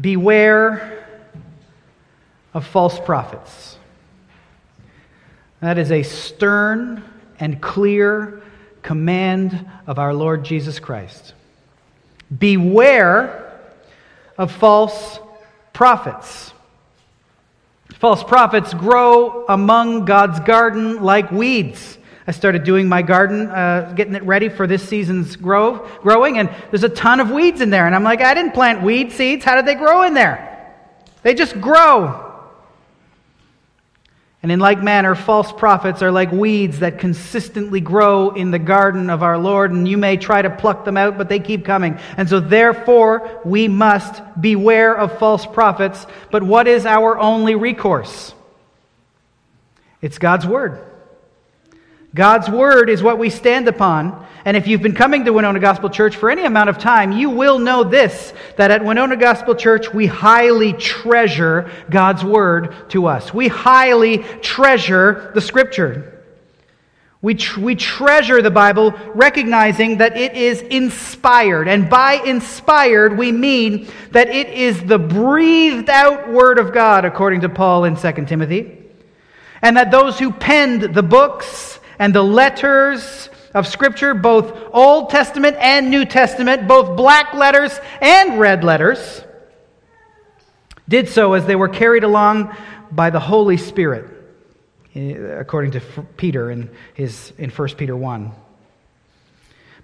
Beware of false prophets. That is a stern and clear command of our Lord Jesus Christ. Beware of false prophets. False prophets grow among God's garden like weeds. I started doing my garden, uh, getting it ready for this season's grow, growing, and there's a ton of weeds in there. And I'm like, I didn't plant weed seeds. How did they grow in there? They just grow. And in like manner, false prophets are like weeds that consistently grow in the garden of our Lord, and you may try to pluck them out, but they keep coming. And so, therefore, we must beware of false prophets. But what is our only recourse? It's God's Word. God's Word is what we stand upon. And if you've been coming to Winona Gospel Church for any amount of time, you will know this that at Winona Gospel Church, we highly treasure God's Word to us. We highly treasure the Scripture. We, tr- we treasure the Bible, recognizing that it is inspired. And by inspired, we mean that it is the breathed out Word of God, according to Paul in 2 Timothy. And that those who penned the books and the letters of Scripture, both Old Testament and New Testament, both black letters and red letters, did so as they were carried along by the Holy Spirit, eh, according to Peter in, his, in 1 Peter 1.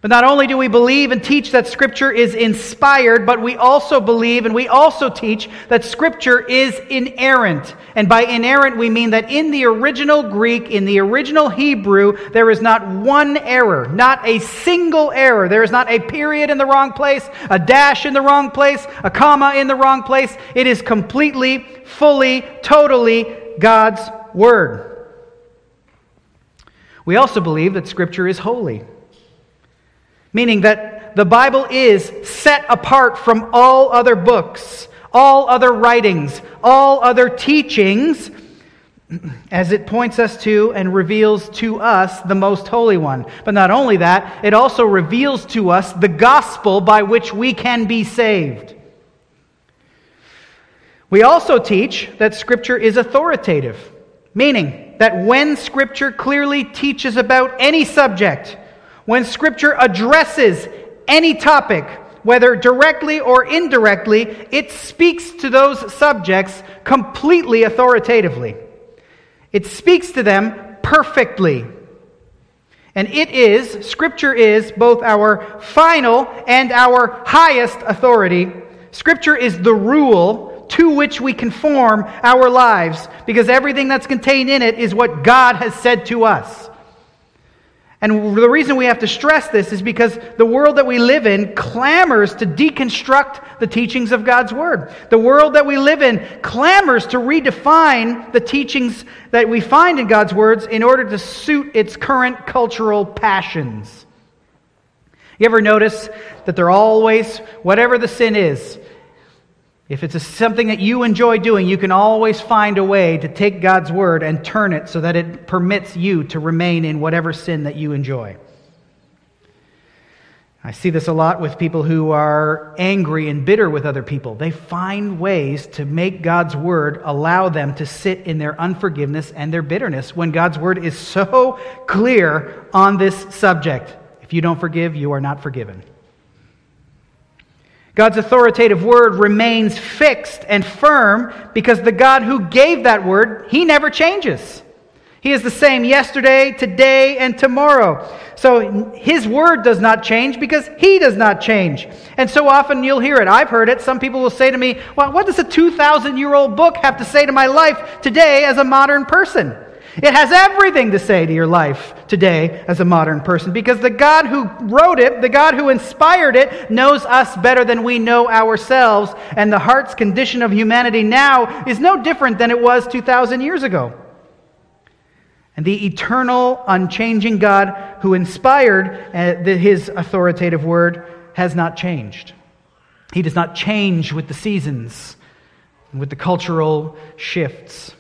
But not only do we believe and teach that Scripture is inspired, but we also believe and we also teach that Scripture is inerrant. And by inerrant, we mean that in the original Greek, in the original Hebrew, there is not one error, not a single error. There is not a period in the wrong place, a dash in the wrong place, a comma in the wrong place. It is completely, fully, totally God's Word. We also believe that Scripture is holy meaning that the Bible is set apart from all other books, all other writings, all other teachings, as it points us to and reveals to us the most holy one. But not only that, it also reveals to us the gospel by which we can be saved. We also teach that Scripture is authoritative, meaning that when Scripture clearly teaches about any subject, when Scripture addresses any topic, whether directly or indirectly, it speaks to those subjects completely authoritatively. It speaks to them perfectly. And it is, Scripture is both our final and our highest authority. Scripture is the rule to which we conform our lives because everything that's contained in it is what God has said to us. And the reason we have to stress this is because the world that we live in clamors to deconstruct the teachings of God's Word. The world that we live in clamors to redefine the teachings that we find in God's words in order to suit its current cultural passions. You ever notice that they're always, whatever the sin is, if it's a, something that you enjoy doing, you can always find a way to take God's word and turn it so that it permits you to remain in whatever sin that you enjoy. I see this a lot with people who are angry and bitter with other people. They find ways to make God's word allow them to sit in their unforgiveness and their bitterness when God's word is so clear on this subject. If you don't forgive, you are not forgiven. God's authoritative word remains fixed and firm because the God who gave that word, he never changes. He is the same yesterday, today, and tomorrow. So his word does not change because he does not change. And so often you'll hear it. I've heard it. Some people will say to me, Well, what does a 2,000 year old book have to say to my life today as a modern person? It has everything to say to your life today as a modern person because the God who wrote it, the God who inspired it, knows us better than we know ourselves, and the heart's condition of humanity now is no different than it was 2,000 years ago. And the eternal, unchanging God who inspired uh, his authoritative word has not changed. He does not change with the seasons, with the cultural shifts.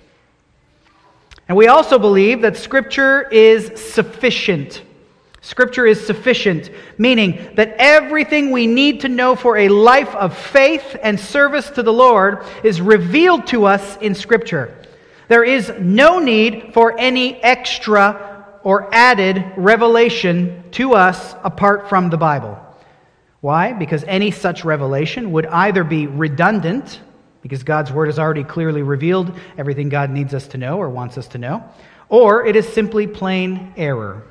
And we also believe that Scripture is sufficient. Scripture is sufficient, meaning that everything we need to know for a life of faith and service to the Lord is revealed to us in Scripture. There is no need for any extra or added revelation to us apart from the Bible. Why? Because any such revelation would either be redundant, because God's Word has already clearly revealed everything God needs us to know or wants us to know, or it is simply plain error.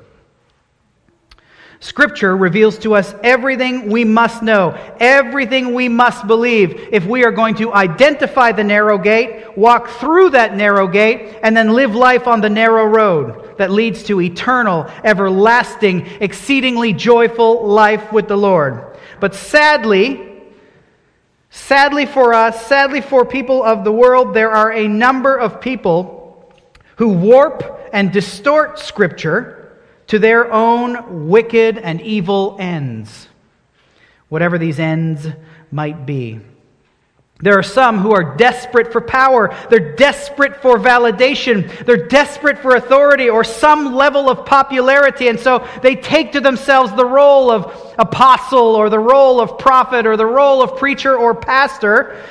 Scripture reveals to us everything we must know, everything we must believe if we are going to identify the narrow gate, walk through that narrow gate, and then live life on the narrow road that leads to eternal, everlasting, exceedingly joyful life with the Lord. But sadly, sadly for us, sadly for people of the world, there are a number of people who warp and distort Scripture to their own wicked and evil ends, whatever these ends might be. There are some who are desperate for power. They're desperate for validation. They're desperate for authority or some level of popularity. And so they take to themselves the role of apostle or the role of prophet or the role of preacher or pastor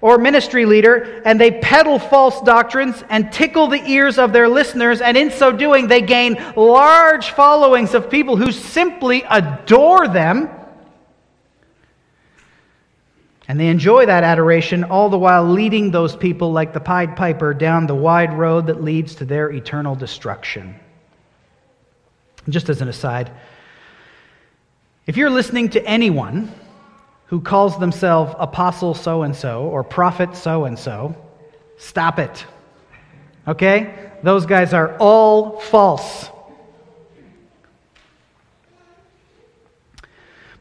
or ministry leader, and they peddle false doctrines and tickle the ears of their listeners, and in so doing, they gain large followings of people who simply adore them. And they enjoy that adoration, all the while leading those people, like the Pied Piper, down the wide road that leads to their eternal destruction. Just as an aside, if you're listening to anyone who calls themselves apostle so and so or prophet so and so, stop it. Okay? Those guys are all false.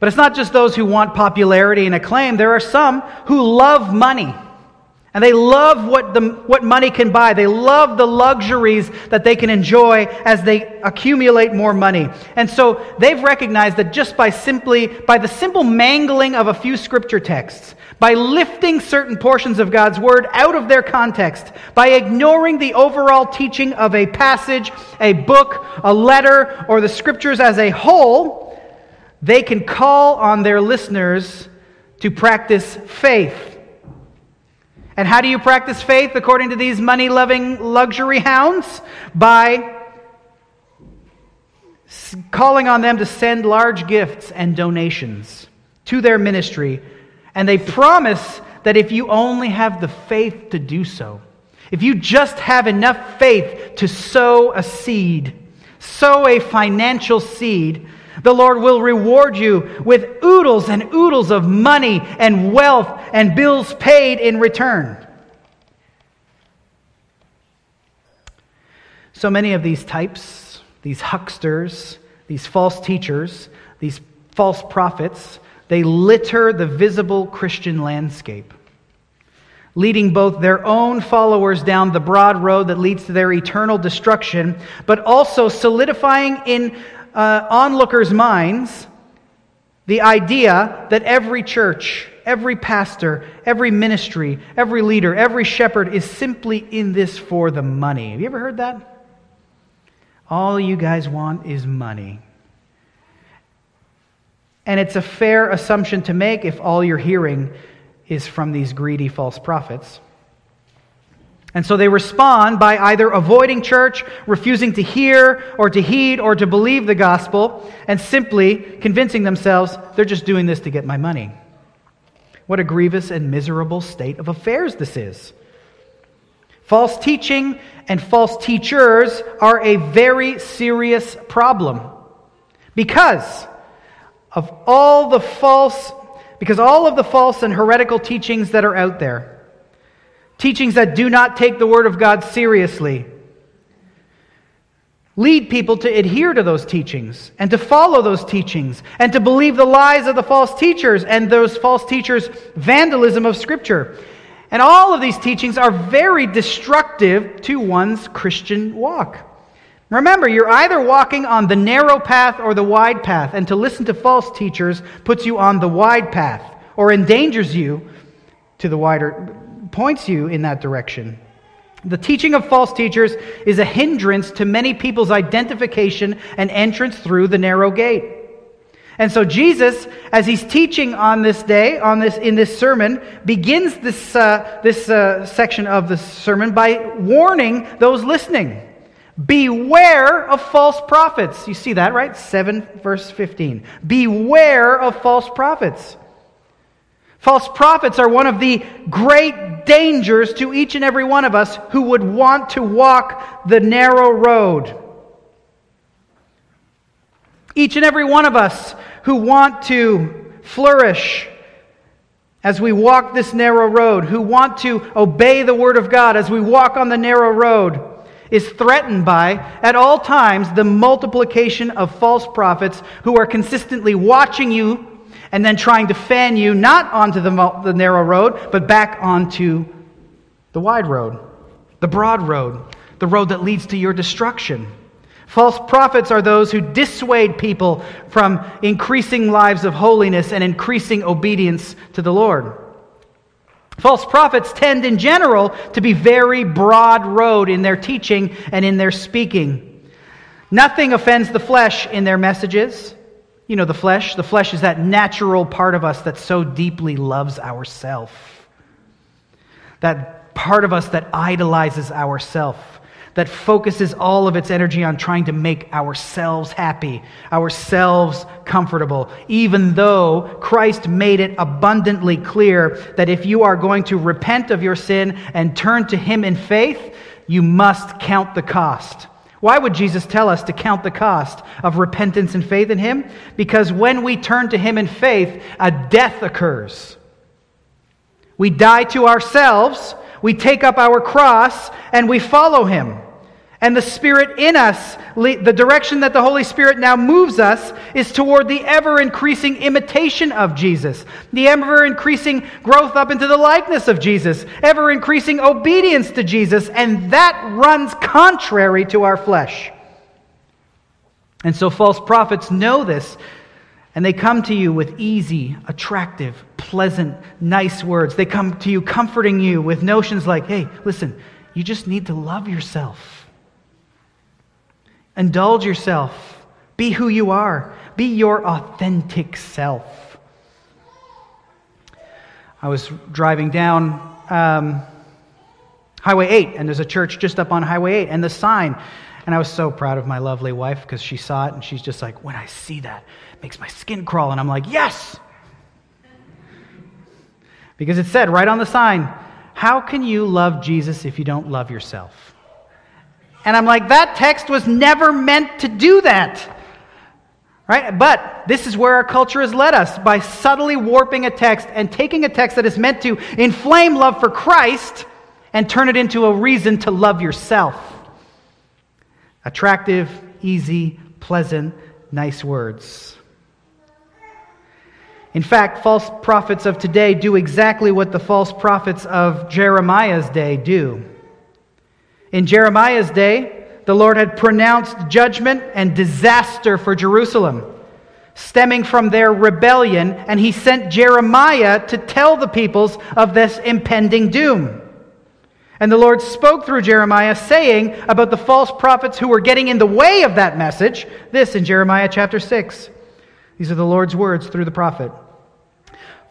But it's not just those who want popularity and acclaim. There are some who love money. And they love what, the, what money can buy. They love the luxuries that they can enjoy as they accumulate more money. And so they've recognized that just by simply, by the simple mangling of a few scripture texts, by lifting certain portions of God's word out of their context, by ignoring the overall teaching of a passage, a book, a letter, or the scriptures as a whole, they can call on their listeners to practice faith and how do you practice faith according to these money loving luxury hounds? By calling on them to send large gifts and donations to their ministry. And they promise that if you only have the faith to do so, if you just have enough faith to sow a seed, sow a financial seed, the Lord will reward you with oodles and oodles of money and wealth and bills paid in return. So many of these types, these hucksters, these false teachers, these false prophets, they litter the visible Christian landscape, leading both their own followers down the broad road that leads to their eternal destruction, but also solidifying in uh, onlookers' minds the idea that every church, every pastor, every ministry, every leader, every shepherd is simply in this for the money. Have you ever heard that? All you guys want is money. And it's a fair assumption to make if all you're hearing is from these greedy false prophets. And so they respond by either avoiding church, refusing to hear or to heed or to believe the gospel, and simply convincing themselves they're just doing this to get my money. What a grievous and miserable state of affairs this is. False teaching and false teachers are a very serious problem because of all the false because all of the false and heretical teachings that are out there teachings that do not take the Word of God seriously. Lead people to adhere to those teachings and to follow those teachings and to believe the lies of the false teachers and those false teachers' vandalism of Scripture. And all of these teachings are very destructive to one's Christian walk. Remember, you're either walking on the narrow path or the wide path, and to listen to false teachers puts you on the wide path or endangers you to the wider points you in that direction. The teaching of false teachers is a hindrance to many people's identification and entrance through the narrow gate. And so Jesus, as he's teaching on this day, on this in this sermon, begins this uh, this uh, section of the sermon by warning those listening. Beware of false prophets. You see that, right? 7 verse 15. Beware of false prophets. False prophets are one of the great dangers to each and every one of us who would want to walk the narrow road. Each and every one of us who want to flourish as we walk this narrow road, who want to obey the Word of God as we walk on the narrow road, is threatened by, at all times, the multiplication of false prophets who are consistently watching you and then trying to fan you not onto the, the narrow road, but back onto the wide road, the broad road, the road that leads to your destruction. False prophets are those who dissuade people from increasing lives of holiness and increasing obedience to the Lord. False prophets tend in general to be very broad road in their teaching and in their speaking. Nothing offends the flesh in their messages. You know, the flesh. The flesh is that natural part of us that so deeply loves ourself. That part of us that idolizes ourself that focuses all of its energy on trying to make ourselves happy, ourselves comfortable, even though Christ made it abundantly clear that if you are going to repent of your sin and turn to Him in faith, you must count the cost. Why would Jesus tell us to count the cost of repentance and faith in Him? Because when we turn to Him in faith, a death occurs. We die to ourselves, we take up our cross, and we follow Him. And the Spirit in us, the direction that the Holy Spirit now moves us, is toward the ever increasing imitation of Jesus, the ever increasing growth up into the likeness of Jesus, ever increasing obedience to Jesus, and that runs contrary to our flesh. And so false prophets know this, and they come to you with easy, attractive, pleasant, nice words. They come to you comforting you with notions like, hey, listen, you just need to love yourself. Indulge yourself. Be who you are. Be your authentic self. I was driving down um, Highway 8, and there's a church just up on Highway 8, and the sign. And I was so proud of my lovely wife because she saw it, and she's just like, when I see that, it makes my skin crawl. And I'm like, yes! Because it said right on the sign, how can you love Jesus if you don't love yourself? And I'm like, that text was never meant to do that. Right? But this is where our culture has led us by subtly warping a text and taking a text that is meant to inflame love for Christ and turn it into a reason to love yourself. Attractive, easy, pleasant, nice words. In fact, false prophets of today do exactly what the false prophets of Jeremiah's day do. In Jeremiah's day, the Lord had pronounced judgment and disaster for Jerusalem, stemming from their rebellion, and he sent Jeremiah to tell the peoples of this impending doom. And the Lord spoke through Jeremiah, saying about the false prophets who were getting in the way of that message, this in Jeremiah chapter 6. These are the Lord's words through the prophet.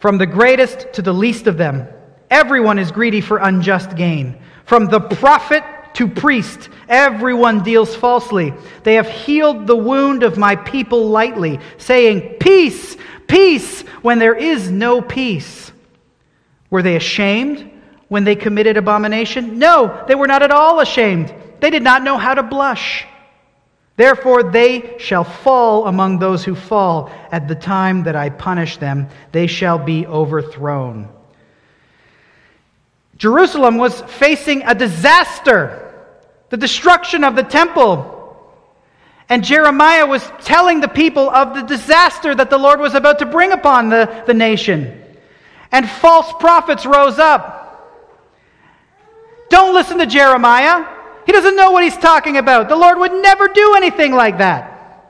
From the greatest to the least of them, everyone is greedy for unjust gain. From the prophet to priest. Everyone deals falsely. They have healed the wound of my people lightly, saying, Peace, peace, when there is no peace. Were they ashamed when they committed abomination? No, they were not at all ashamed. They did not know how to blush. Therefore, they shall fall among those who fall. At the time that I punish them, they shall be overthrown. Jerusalem was facing a disaster the destruction of the temple. And Jeremiah was telling the people of the disaster that the Lord was about to bring upon the, the nation. And false prophets rose up. Don't listen to Jeremiah. He doesn't know what he's talking about. The Lord would never do anything like that.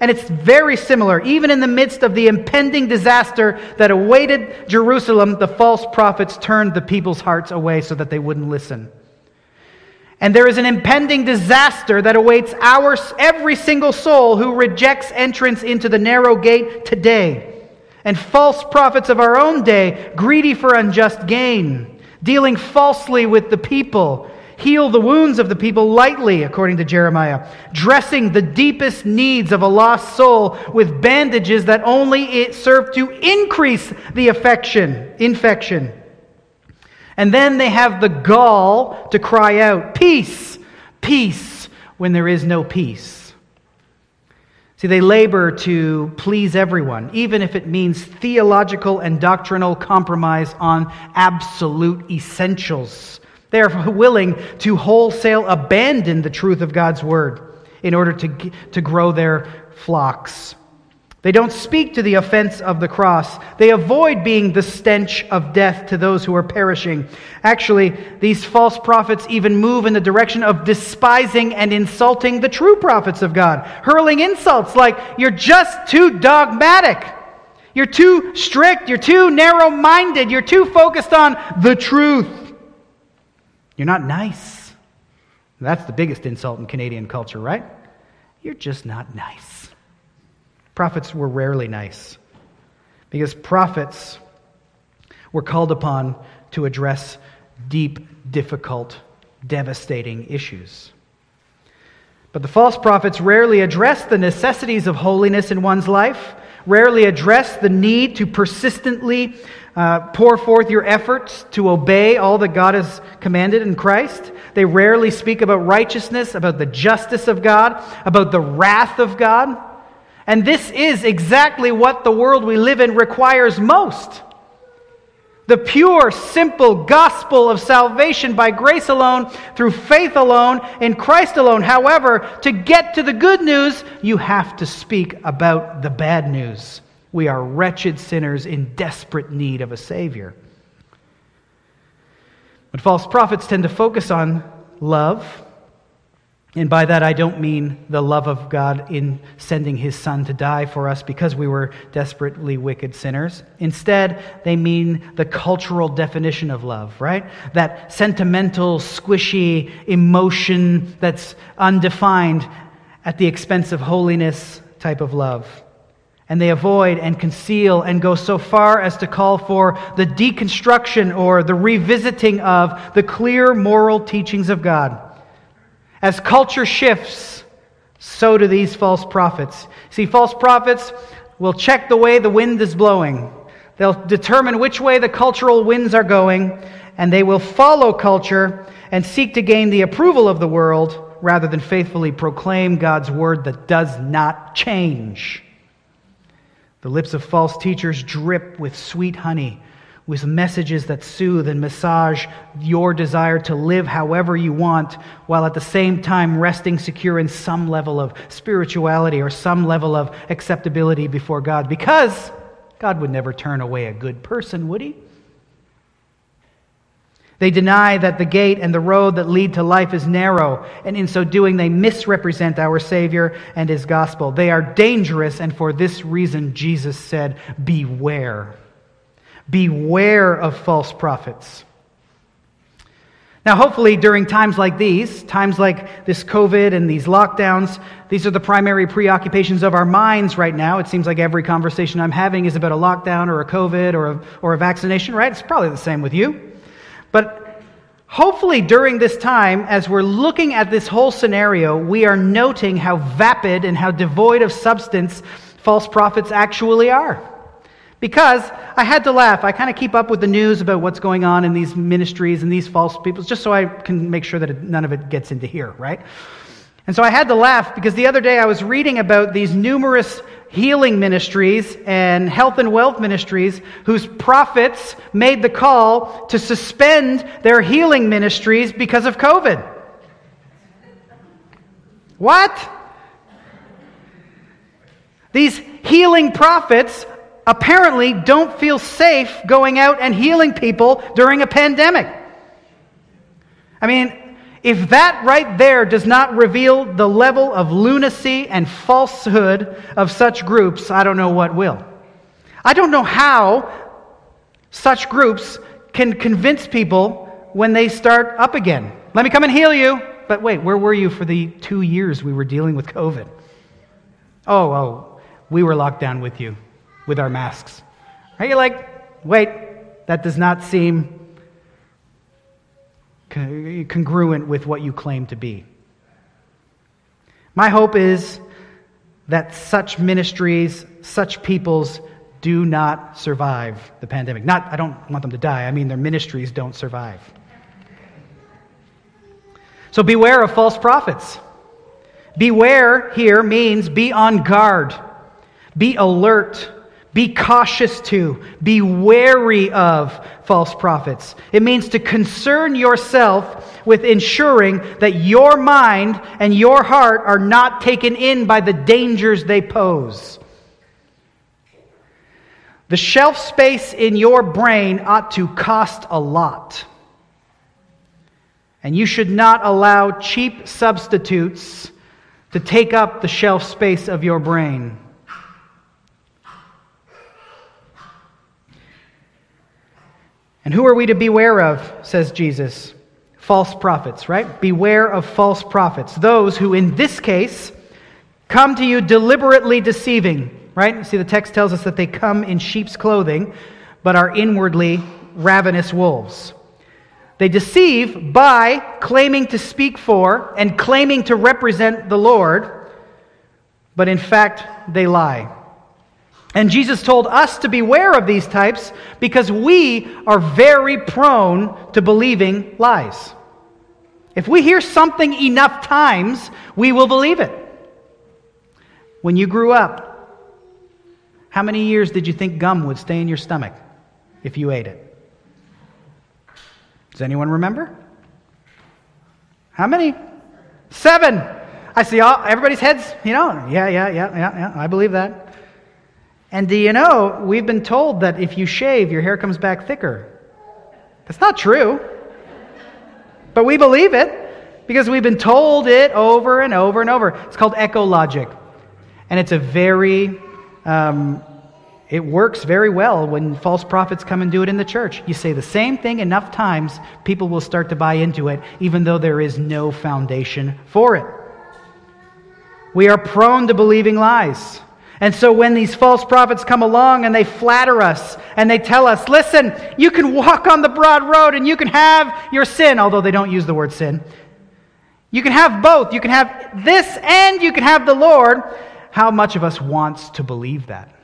And it's very similar. Even in the midst of the impending disaster that awaited Jerusalem, the false prophets turned the people's hearts away so that they wouldn't listen. And there is an impending disaster that awaits our, every single soul who rejects entrance into the narrow gate today. And false prophets of our own day, greedy for unjust gain, dealing falsely with the people, heal the wounds of the people lightly, according to Jeremiah, dressing the deepest needs of a lost soul with bandages that only serve to increase the affection, infection. And then they have the gall to cry out, Peace, peace, when there is no peace. See, they labor to please everyone, even if it means theological and doctrinal compromise on absolute essentials. They are willing to wholesale abandon the truth of God's word in order to, to grow their flocks. They don't speak to the offense of the cross. They avoid being the stench of death to those who are perishing. Actually, these false prophets even move in the direction of despising and insulting the true prophets of God, hurling insults like, You're just too dogmatic. You're too strict. You're too narrow minded. You're too focused on the truth. You're not nice. That's the biggest insult in Canadian culture, right? You're just not nice. Prophets were rarely nice because prophets were called upon to address deep, difficult, devastating issues. But the false prophets rarely address the necessities of holiness in one's life, rarely address the need to persistently uh, pour forth your efforts to obey all that God has commanded in Christ. They rarely speak about righteousness, about the justice of God, about the wrath of God. And this is exactly what the world we live in requires most. The pure, simple gospel of salvation by grace alone, through faith alone, in Christ alone. However, to get to the good news, you have to speak about the bad news. We are wretched sinners in desperate need of a Savior. But false prophets tend to focus on love and by that, I don't mean the love of God in sending his son to die for us because we were desperately wicked sinners. Instead, they mean the cultural definition of love, right? That sentimental, squishy emotion that's undefined at the expense of holiness type of love. And they avoid and conceal and go so far as to call for the deconstruction or the revisiting of the clear moral teachings of God. As culture shifts, so do these false prophets. See, false prophets will check the way the wind is blowing. They'll determine which way the cultural winds are going, and they will follow culture and seek to gain the approval of the world rather than faithfully proclaim God's word that does not change. The lips of false teachers drip with sweet honey with messages that soothe and massage your desire to live however you want, while at the same time resting secure in some level of spirituality or some level of acceptability before God. Because God would never turn away a good person, would He? They deny that the gate and the road that lead to life is narrow, and in so doing, they misrepresent our Savior and His gospel. They are dangerous, and for this reason, Jesus said, Beware. Beware of false prophets. Now, hopefully, during times like these, times like this COVID and these lockdowns, these are the primary preoccupations of our minds right now. It seems like every conversation I'm having is about a lockdown or a COVID or a, or a vaccination, right? It's probably the same with you. But hopefully, during this time, as we're looking at this whole scenario, we are noting how vapid and how devoid of substance false prophets actually are. Because I had to laugh. I kind of keep up with the news about what's going on in these ministries and these false people, just so I can make sure that it, none of it gets into here, right? And so I had to laugh because the other day I was reading about these numerous healing ministries and health and wealth ministries whose prophets made the call to suspend their healing ministries because of COVID. What? These healing prophets apparently don't feel safe going out and healing people during a pandemic. I mean, if that right there does not reveal the level of lunacy and falsehood of such groups, I don't know what will. I don't know how such groups can convince people when they start up again. Let me come and heal you. But wait, where were you for the two years we were dealing with COVID? Oh, oh, we were locked down with you with our masks. Are you like, wait, that does not seem congruent with what you claim to be. My hope is that such ministries, such peoples do not survive the pandemic. Not, I don't want them to die, I mean, their ministries don't survive. So beware of false prophets. Beware here means be on guard, be alert, be cautious to, be wary of false prophets. It means to concern yourself with ensuring that your mind and your heart are not taken in by the dangers they pose. The shelf space in your brain ought to cost a lot. And you should not allow cheap substitutes to take up the shelf space of your brain. And who are we to beware of, says Jesus? False prophets, right? Beware of false prophets. Those who, in this case, come to you deliberately deceiving, right? See, the text tells us that they come in sheep's clothing, but are inwardly ravenous wolves. They deceive by claiming to speak for and claiming to represent the Lord, but in fact, they lie. And Jesus told us to beware of these types because we are very prone to believing lies. If we hear something enough times, we will believe it. When you grew up, how many years did you think gum would stay in your stomach if you ate it? Does anyone remember? How many? Seven. I see all, everybody's heads, you know. Yeah, yeah, yeah, yeah, yeah. I believe that. And do you know, we've been told that if you shave, your hair comes back thicker. That's not true. But we believe it because we've been told it over and over and over. It's called ecologic. And it's a very, um, it works very well when false prophets come and do it in the church. You say the same thing enough times, people will start to buy into it, even though there is no foundation for it. We are prone to believing lies. And so when these false prophets come along and they flatter us and they tell us, listen, you can walk on the broad road and you can have your sin, although they don't use the word sin. You can have both. You can have this and you can have the Lord. How much of us wants to believe that?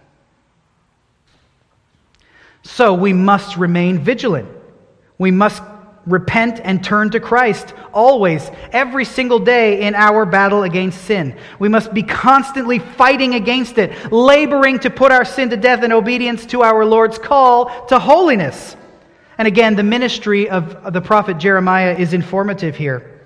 So we must remain vigilant. We must repent and turn to Christ always, every single day in our battle against sin. We must be constantly fighting against it, laboring to put our sin to death in obedience to our Lord's call to holiness. And again, the ministry of the prophet Jeremiah is informative here.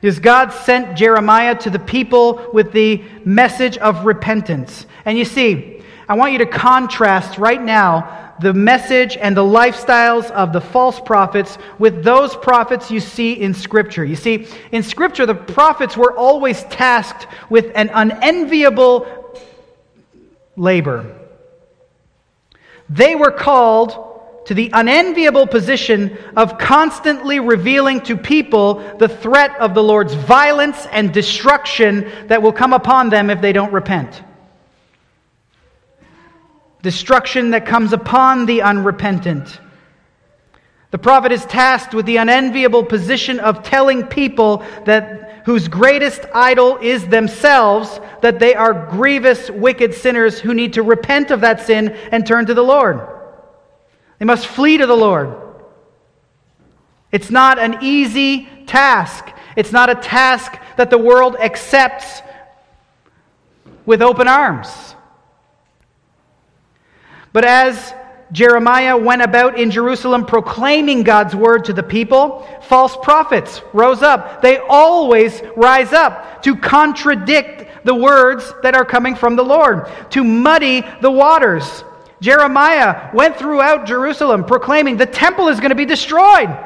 Because God sent Jeremiah to the people with the message of repentance. And you see, I want you to contrast right now the message and the lifestyles of the false prophets with those prophets you see in Scripture. You see, in Scripture, the prophets were always tasked with an unenviable labor. They were called to the unenviable position of constantly revealing to people the threat of the Lord's violence and destruction that will come upon them if they don't repent destruction that comes upon the unrepentant. The prophet is tasked with the unenviable position of telling people that whose greatest idol is themselves that they are grievous wicked sinners who need to repent of that sin and turn to the Lord. They must flee to the Lord. It's not an easy task. It's not a task that the world accepts with open arms. But as Jeremiah went about in Jerusalem proclaiming God's word to the people, false prophets rose up. They always rise up to contradict the words that are coming from the Lord, to muddy the waters. Jeremiah went throughout Jerusalem proclaiming the temple is going to be destroyed.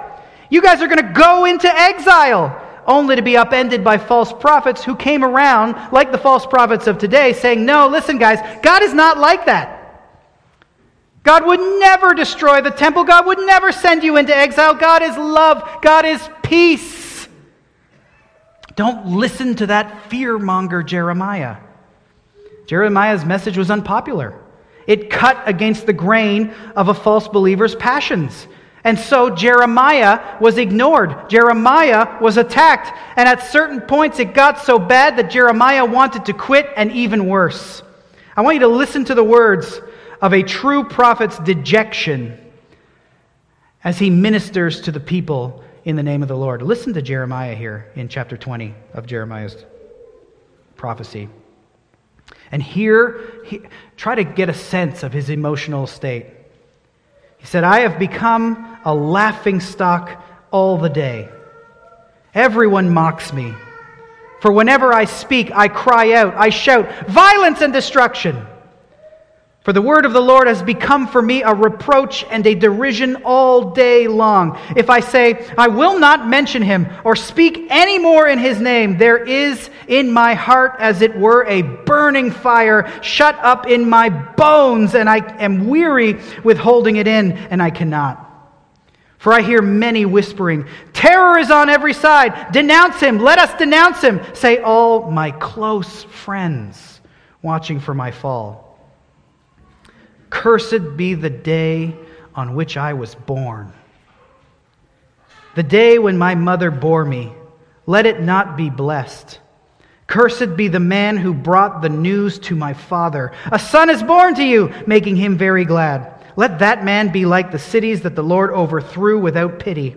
You guys are going to go into exile, only to be upended by false prophets who came around, like the false prophets of today, saying, No, listen, guys, God is not like that. God would never destroy the temple. God would never send you into exile. God is love. God is peace. Don't listen to that fearmonger Jeremiah. Jeremiah's message was unpopular. It cut against the grain of a false believer's passions. And so Jeremiah was ignored. Jeremiah was attacked. And at certain points, it got so bad that Jeremiah wanted to quit, and even worse. I want you to listen to the words of a true prophet's dejection as he ministers to the people in the name of the Lord. Listen to Jeremiah here in chapter 20 of Jeremiah's prophecy. And here, he, try to get a sense of his emotional state. He said, I have become a laughing stock all the day. Everyone mocks me. For whenever I speak, I cry out, I shout, violence and destruction. For the word of the Lord has become for me a reproach and a derision all day long. If I say, I will not mention him or speak any more in his name, there is in my heart, as it were, a burning fire shut up in my bones, and I am weary with holding it in, and I cannot. For I hear many whispering, Terror is on every side. Denounce him. Let us denounce him, say all my close friends watching for my fall. Cursed be the day on which I was born. The day when my mother bore me, let it not be blessed. Cursed be the man who brought the news to my father. A son is born to you, making him very glad. Let that man be like the cities that the Lord overthrew without pity.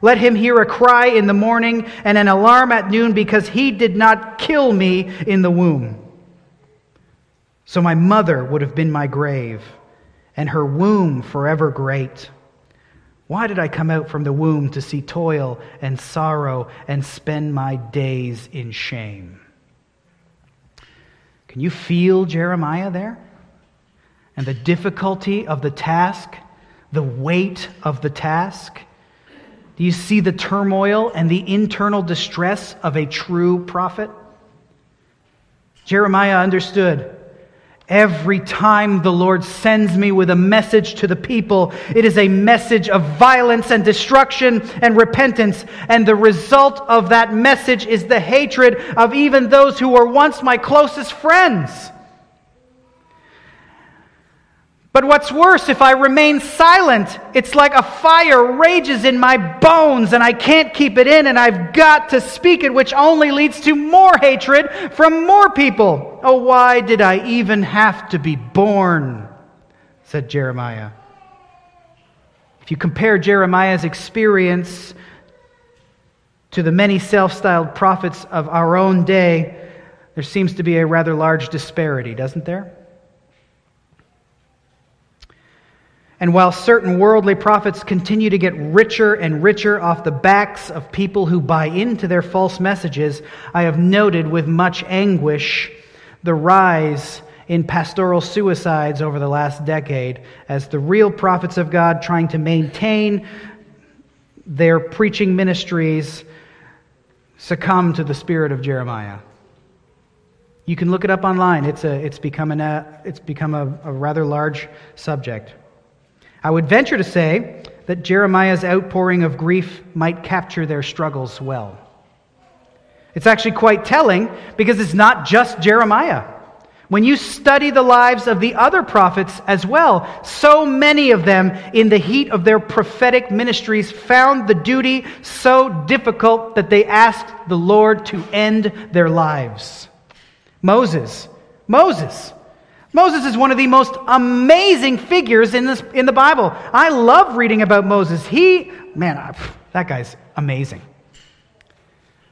Let him hear a cry in the morning and an alarm at noon because he did not kill me in the womb. So my mother would have been my grave, and her womb forever great. Why did I come out from the womb to see toil and sorrow and spend my days in shame? Can you feel Jeremiah there? And the difficulty of the task, the weight of the task? Do you see the turmoil and the internal distress of a true prophet? Jeremiah understood Every time the Lord sends me with a message to the people, it is a message of violence and destruction and repentance. And the result of that message is the hatred of even those who were once my closest friends. But what's worse, if I remain silent, it's like a fire rages in my bones and I can't keep it in and I've got to speak it, which only leads to more hatred from more people. Oh, why did I even have to be born? said Jeremiah. If you compare Jeremiah's experience to the many self styled prophets of our own day, there seems to be a rather large disparity, doesn't there? And while certain worldly prophets continue to get richer and richer off the backs of people who buy into their false messages, I have noted with much anguish the rise in pastoral suicides over the last decade as the real prophets of God trying to maintain their preaching ministries succumb to the spirit of Jeremiah. You can look it up online. It's, a, it's become, an, a, it's become a, a rather large subject. I would venture to say that Jeremiah's outpouring of grief might capture their struggles well. It's actually quite telling because it's not just Jeremiah. When you study the lives of the other prophets as well, so many of them, in the heat of their prophetic ministries, found the duty so difficult that they asked the Lord to end their lives. Moses, Moses, Moses is one of the most amazing figures in, this, in the Bible. I love reading about Moses. He, man, that guy's amazing.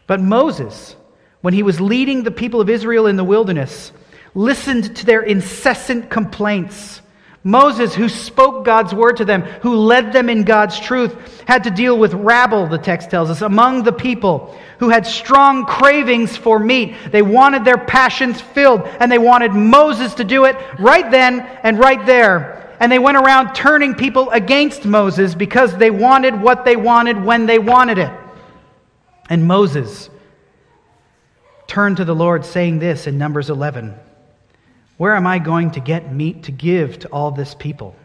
But Moses, when he was leading the people of Israel in the wilderness, listened to their incessant complaints Moses, who spoke God's word to them, who led them in God's truth, had to deal with rabble, the text tells us, among the people who had strong cravings for meat. They wanted their passions filled, and they wanted Moses to do it right then and right there. And they went around turning people against Moses because they wanted what they wanted when they wanted it. And Moses turned to the Lord, saying this in Numbers 11. Where am I going to get meat to give to all this people?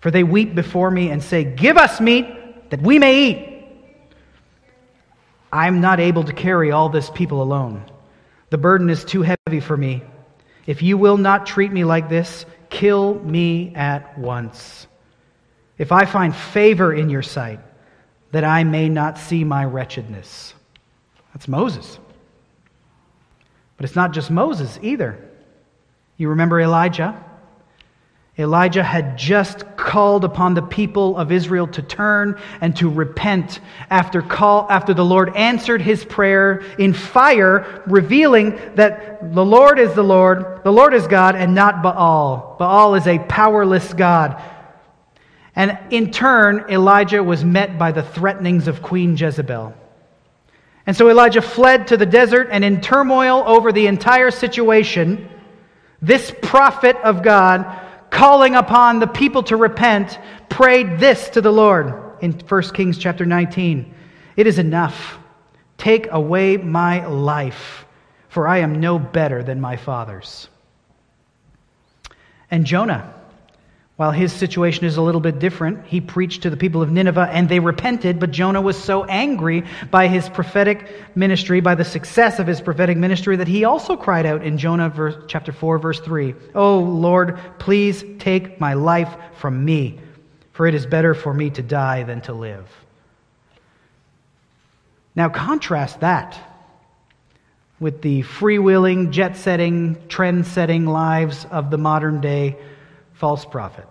For they weep before me and say, Give us meat that we may eat. I'm not able to carry all this people alone. The burden is too heavy for me. If you will not treat me like this, kill me at once. If I find favor in your sight, that I may not see my wretchedness. That's Moses. But it's not just Moses either. You remember Elijah? Elijah had just called upon the people of Israel to turn and to repent after, call, after the Lord answered his prayer in fire, revealing that the Lord is the Lord, the Lord is God, and not Baal. Baal is a powerless God. And in turn, Elijah was met by the threatenings of Queen Jezebel. And so Elijah fled to the desert, and in turmoil over the entire situation, this prophet of God calling upon the people to repent, prayed this to the Lord in 1 Kings chapter 19 It is enough. Take away my life, for I am no better than my fathers. And Jonah while his situation is a little bit different, he preached to the people of Nineveh and they repented, but Jonah was so angry by his prophetic ministry, by the success of his prophetic ministry, that he also cried out in Jonah verse, chapter 4, verse 3 Oh Lord, please take my life from me, for it is better for me to die than to live. Now, contrast that with the freewheeling, jet setting, trend setting lives of the modern day false prophet.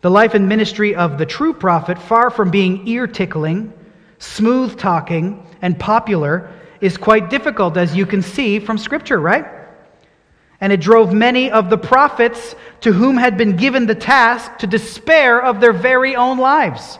The life and ministry of the true prophet, far from being ear tickling, smooth talking, and popular, is quite difficult, as you can see from Scripture, right? And it drove many of the prophets to whom had been given the task to despair of their very own lives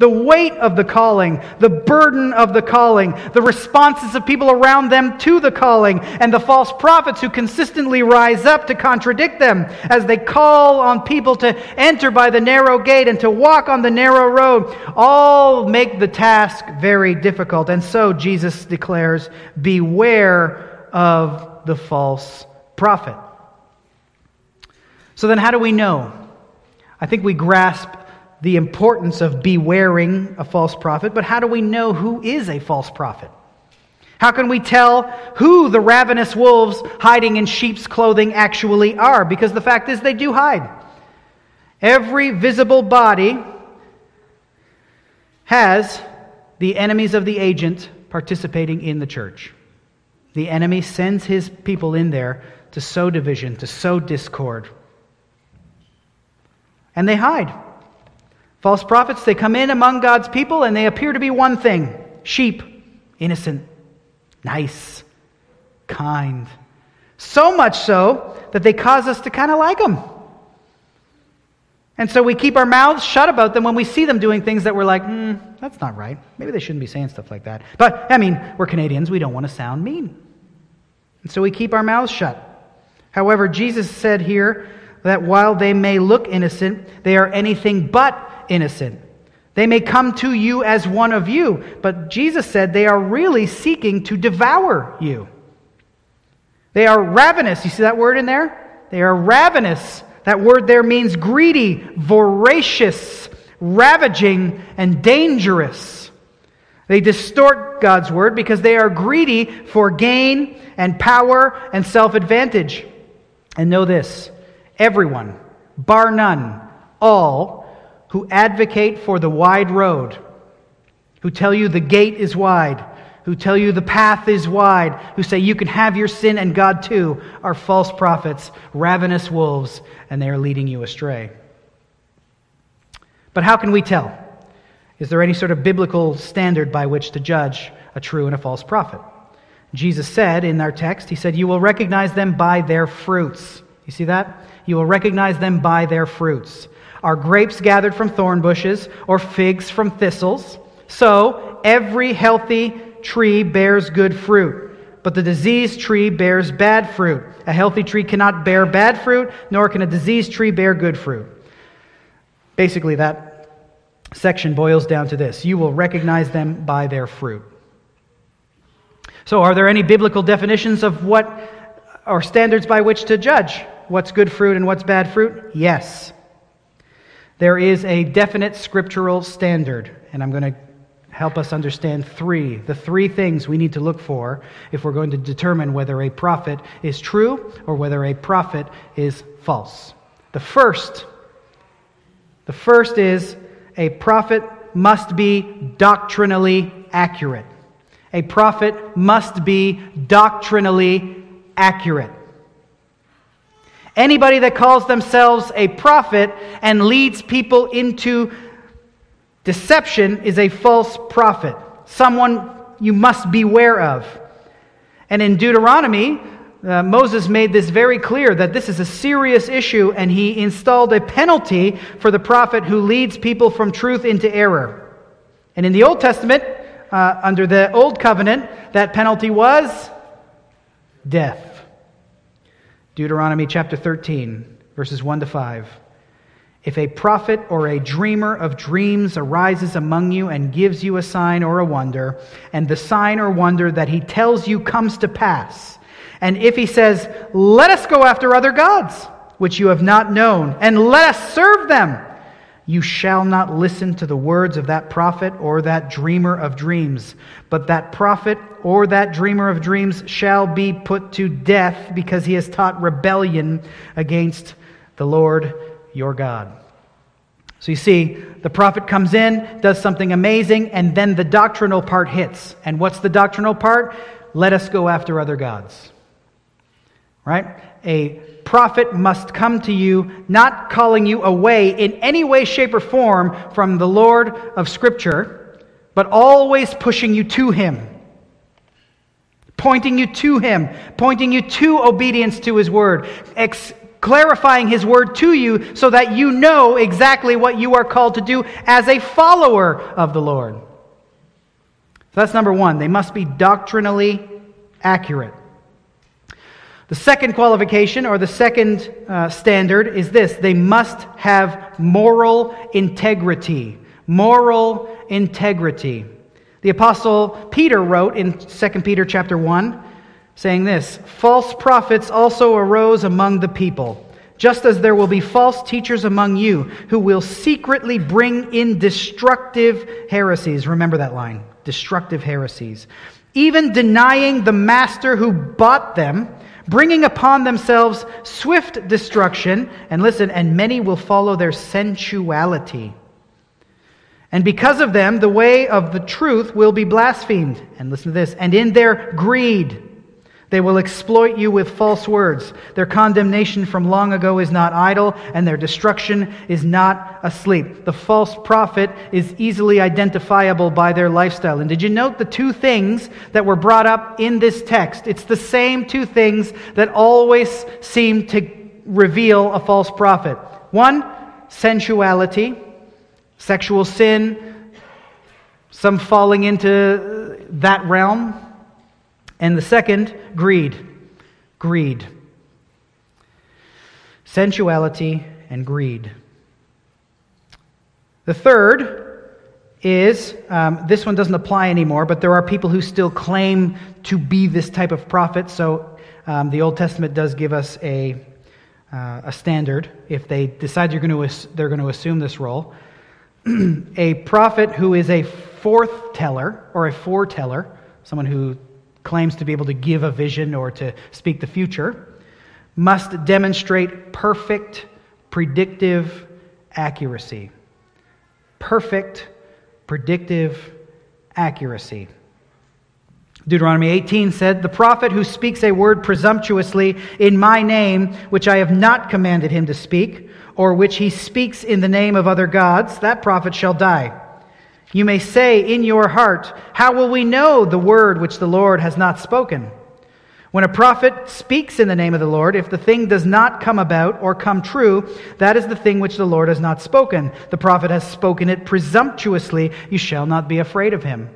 the weight of the calling, the burden of the calling, the responses of people around them to the calling, and the false prophets who consistently rise up to contradict them as they call on people to enter by the narrow gate and to walk on the narrow road, all make the task very difficult. And so Jesus declares, Beware of the false prophet. So then, how do we know? I think we grasp the importance of bewaring a false prophet, but how do we know who is a false prophet? How can we tell who the ravenous wolves hiding in sheep's clothing actually are? Because the fact is, they do hide. Every visible body has the enemies of the agent participating in the church. The enemy sends his people in there to sow division, to sow discord. And they hide. False prophets, they come in among God's people and they appear to be one thing sheep, innocent, nice, kind. So much so that they cause us to kind of like them. And so we keep our mouths shut about them when we see them doing things that we're like, hmm, that's not right. Maybe they shouldn't be saying stuff like that. But, I mean, we're Canadians. We don't want to sound mean. And so we keep our mouths shut. However, Jesus said here that while they may look innocent, they are anything but innocent. They may come to you as one of you, but Jesus said they are really seeking to devour you. They are ravenous. You see that word in there? They are ravenous. That word there means greedy, voracious, ravaging, and dangerous. They distort God's word because they are greedy for gain and power and self advantage. And know this everyone, bar none, all who advocate for the wide road, who tell you the gate is wide, who tell you the path is wide, who say you can have your sin and God too, are false prophets, ravenous wolves, and they are leading you astray. But how can we tell? Is there any sort of biblical standard by which to judge a true and a false prophet? Jesus said in our text, He said, You will recognize them by their fruits. You see that? You will recognize them by their fruits. Are grapes gathered from thorn bushes or figs from thistles? So every healthy tree bears good fruit, but the diseased tree bears bad fruit. A healthy tree cannot bear bad fruit, nor can a diseased tree bear good fruit. Basically, that section boils down to this you will recognize them by their fruit. So, are there any biblical definitions of what or standards by which to judge what's good fruit and what's bad fruit? Yes. There is a definite scriptural standard, and I'm going to help us understand three, the three things we need to look for if we're going to determine whether a prophet is true or whether a prophet is false. The first, the first is a prophet must be doctrinally accurate. A prophet must be doctrinally accurate. Anybody that calls themselves a prophet and leads people into deception is a false prophet, someone you must beware of. And in Deuteronomy, uh, Moses made this very clear that this is a serious issue, and he installed a penalty for the prophet who leads people from truth into error. And in the Old Testament, uh, under the Old Covenant, that penalty was death. Deuteronomy chapter 13, verses 1 to 5. If a prophet or a dreamer of dreams arises among you and gives you a sign or a wonder, and the sign or wonder that he tells you comes to pass, and if he says, Let us go after other gods, which you have not known, and let us serve them, you shall not listen to the words of that prophet or that dreamer of dreams, but that prophet or that dreamer of dreams shall be put to death because he has taught rebellion against the Lord your God. So you see, the prophet comes in, does something amazing, and then the doctrinal part hits. And what's the doctrinal part? Let us go after other gods. Right? A prophet must come to you, not calling you away in any way, shape, or form from the Lord of Scripture, but always pushing you to Him, pointing you to Him, pointing you to obedience to His Word, ex- clarifying His Word to you so that you know exactly what you are called to do as a follower of the Lord. So that's number one. They must be doctrinally accurate. The second qualification, or the second uh, standard, is this they must have moral integrity. Moral integrity. The apostle Peter wrote in 2 Peter chapter 1 saying this, false prophets also arose among the people, just as there will be false teachers among you who will secretly bring in destructive heresies. Remember that line, destructive heresies. Even denying the master who bought them, bringing upon themselves swift destruction. And listen, and many will follow their sensuality. And because of them, the way of the truth will be blasphemed. And listen to this. And in their greed, they will exploit you with false words. Their condemnation from long ago is not idle, and their destruction is not asleep. The false prophet is easily identifiable by their lifestyle. And did you note the two things that were brought up in this text? It's the same two things that always seem to reveal a false prophet. One, sensuality, sexual sin, some falling into that realm. And the second, greed. Greed. Sensuality and greed. The third is um, this one doesn't apply anymore, but there are people who still claim to be this type of prophet. So um, the Old Testament does give us a, uh, a standard if they decide you're going to, they're going to assume this role. a prophet who is a forth teller or a foreteller, someone who claims to be able to give a vision or to speak the future, must demonstrate perfect predictive accuracy. Perfect predictive accuracy. Deuteronomy 18 said, The prophet who speaks a word presumptuously in my name, which I have not commanded him to speak, or which he speaks in the name of other gods, that prophet shall die. You may say in your heart, How will we know the word which the Lord has not spoken? When a prophet speaks in the name of the Lord, if the thing does not come about or come true, that is the thing which the Lord has not spoken. The prophet has spoken it presumptuously. You shall not be afraid of him.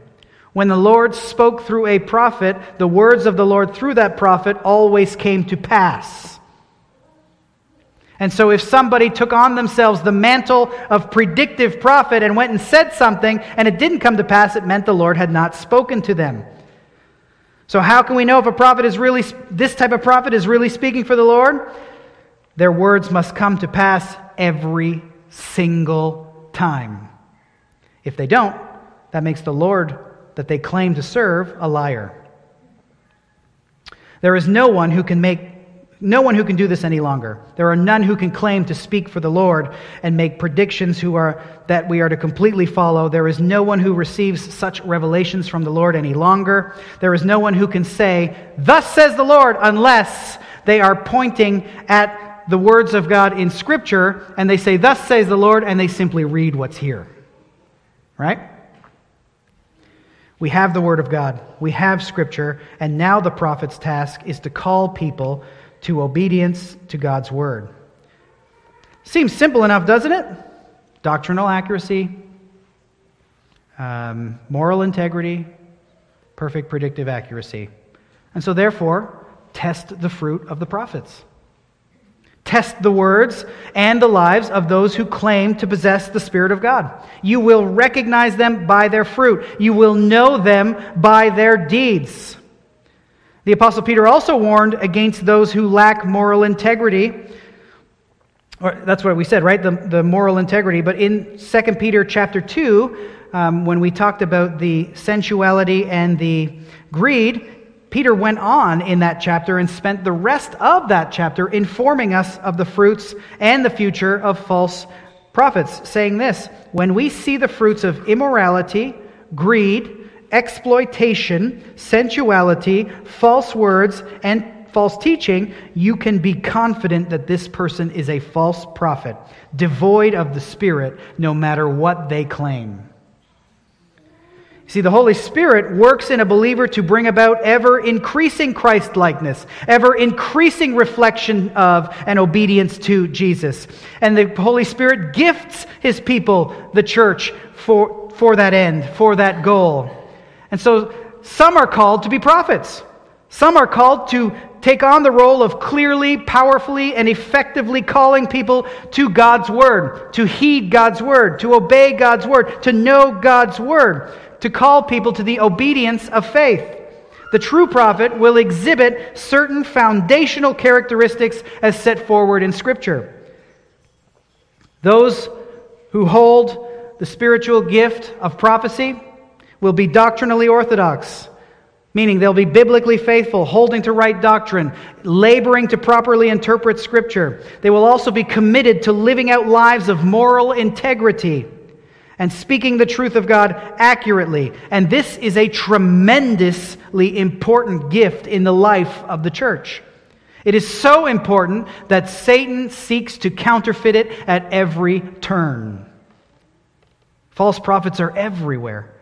When the Lord spoke through a prophet, the words of the Lord through that prophet always came to pass. And so, if somebody took on themselves the mantle of predictive prophet and went and said something and it didn't come to pass, it meant the Lord had not spoken to them. So, how can we know if a prophet is really, this type of prophet is really speaking for the Lord? Their words must come to pass every single time. If they don't, That makes the Lord that they claim to serve a liar. There is no one who can make no one who can do this any longer. There are none who can claim to speak for the Lord and make predictions who are that we are to completely follow. There is no one who receives such revelations from the Lord any longer. There is no one who can say, "Thus says the Lord," unless they are pointing at the words of God in scripture and they say, "Thus says the Lord," and they simply read what's here. Right? We have the Word of God, we have Scripture, and now the prophet's task is to call people to obedience to God's Word. Seems simple enough, doesn't it? Doctrinal accuracy, um, moral integrity, perfect predictive accuracy. And so, therefore, test the fruit of the prophets. Test the words and the lives of those who claim to possess the Spirit of God. You will recognize them by their fruit. You will know them by their deeds. The Apostle Peter also warned against those who lack moral integrity. Or that's what we said, right? The, the moral integrity. But in 2 Peter chapter 2, um, when we talked about the sensuality and the greed, Peter went on in that chapter and spent the rest of that chapter informing us of the fruits and the future of false prophets, saying this When we see the fruits of immorality, greed, exploitation, sensuality, false words, and false teaching, you can be confident that this person is a false prophet, devoid of the Spirit, no matter what they claim. See, the Holy Spirit works in a believer to bring about ever increasing Christ likeness, ever increasing reflection of and obedience to Jesus. And the Holy Spirit gifts his people, the church, for, for that end, for that goal. And so some are called to be prophets. Some are called to take on the role of clearly, powerfully, and effectively calling people to God's Word, to heed God's Word, to obey God's Word, to know God's Word to call people to the obedience of faith. The true prophet will exhibit certain foundational characteristics as set forward in Scripture. Those who hold the spiritual gift of prophecy will be doctrinally orthodox, meaning they'll be biblically faithful, holding to right doctrine, laboring to properly interpret Scripture. They will also be committed to living out lives of moral integrity and speaking the truth of God accurately. And this is a tremendously important gift in the life of the church. It is so important that Satan seeks to counterfeit it at every turn. False prophets are everywhere.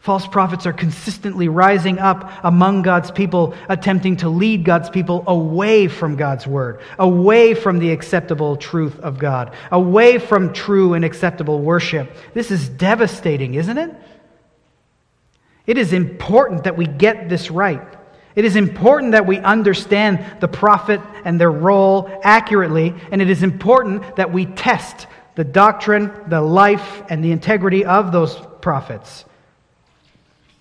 False prophets are consistently rising up among God's people, attempting to lead God's people away from God's word, away from the acceptable truth of God, away from true and acceptable worship. This is devastating, isn't it? It is important that we get this right. It is important that we understand the prophet and their role accurately, and it is important that we test the doctrine, the life, and the integrity of those prophets.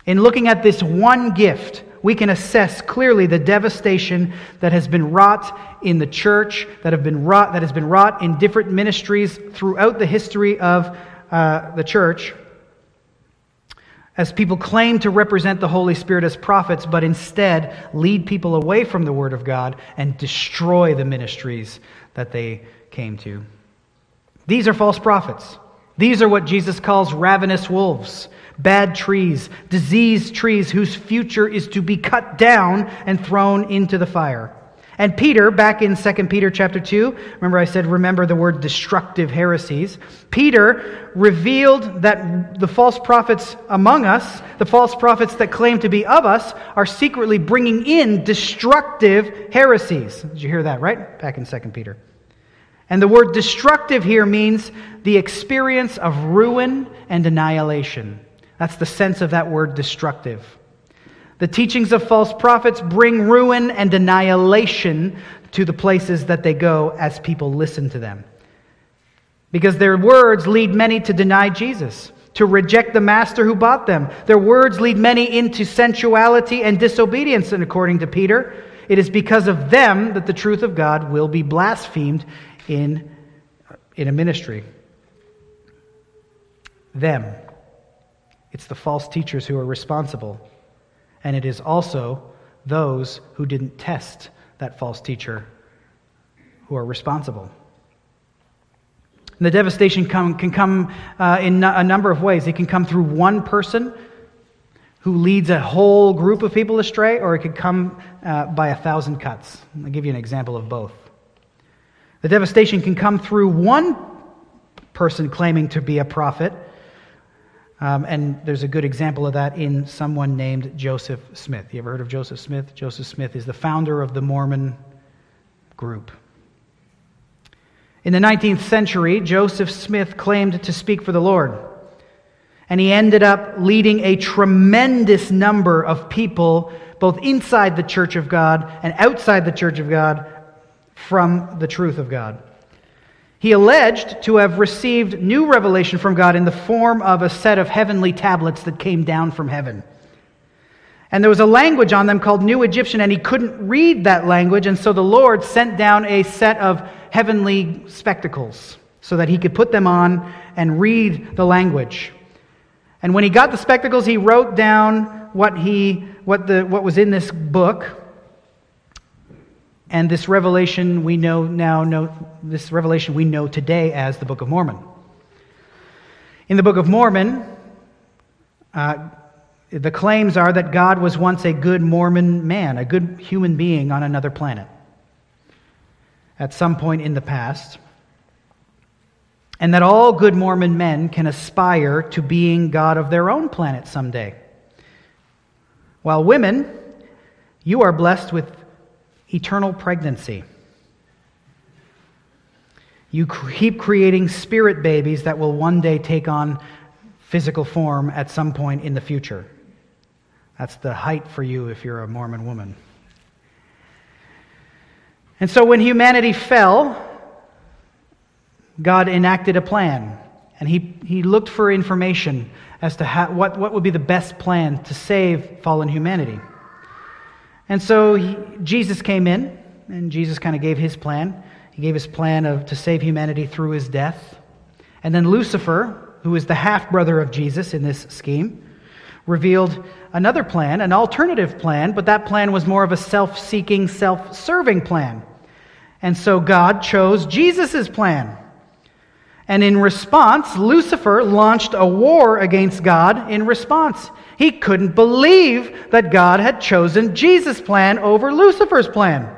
In looking at this one gift, we can assess clearly the devastation that has been wrought in the church, that, have been wrought, that has been wrought in different ministries throughout the history of uh, the church, as people claim to represent the Holy Spirit as prophets, but instead lead people away from the Word of God and destroy the ministries that they came to. These are false prophets. These are what Jesus calls ravenous wolves bad trees, diseased trees whose future is to be cut down and thrown into the fire. And Peter, back in 2 Peter chapter 2, remember I said, remember the word destructive heresies. Peter revealed that the false prophets among us, the false prophets that claim to be of us, are secretly bringing in destructive heresies. Did you hear that, right? Back in 2 Peter. And the word destructive here means the experience of ruin and annihilation. That's the sense of that word destructive. The teachings of false prophets bring ruin and annihilation to the places that they go as people listen to them. Because their words lead many to deny Jesus, to reject the master who bought them. Their words lead many into sensuality and disobedience, and according to Peter, it is because of them that the truth of God will be blasphemed in, in a ministry. Them. It's the false teachers who are responsible. And it is also those who didn't test that false teacher who are responsible. And the devastation come, can come uh, in a number of ways. It can come through one person who leads a whole group of people astray, or it could come uh, by a thousand cuts. I'll give you an example of both. The devastation can come through one person claiming to be a prophet, um, and there's a good example of that in someone named Joseph Smith. You ever heard of Joseph Smith? Joseph Smith is the founder of the Mormon group. In the 19th century, Joseph Smith claimed to speak for the Lord. And he ended up leading a tremendous number of people, both inside the church of God and outside the church of God, from the truth of God. He alleged to have received new revelation from God in the form of a set of heavenly tablets that came down from heaven. And there was a language on them called New Egyptian, and he couldn't read that language, and so the Lord sent down a set of heavenly spectacles so that he could put them on and read the language. And when he got the spectacles, he wrote down what, he, what, the, what was in this book. And this revelation we know now, know, this revelation we know today as the Book of Mormon. In the Book of Mormon, uh, the claims are that God was once a good Mormon man, a good human being on another planet at some point in the past, and that all good Mormon men can aspire to being God of their own planet someday. While women, you are blessed with eternal pregnancy. You keep creating spirit babies that will one day take on physical form at some point in the future. That's the height for you if you're a Mormon woman. And so when humanity fell, God enacted a plan. And he, he looked for information as to how, what, what would be the best plan to save fallen humanity. And so he, Jesus came in, and Jesus kind of gave his plan. He gave his plan of, to save humanity through his death. And then Lucifer, who is the half brother of Jesus in this scheme, revealed another plan, an alternative plan, but that plan was more of a self seeking, self serving plan. And so God chose Jesus' plan. And in response, Lucifer launched a war against God in response. He couldn't believe that God had chosen Jesus' plan over Lucifer's plan.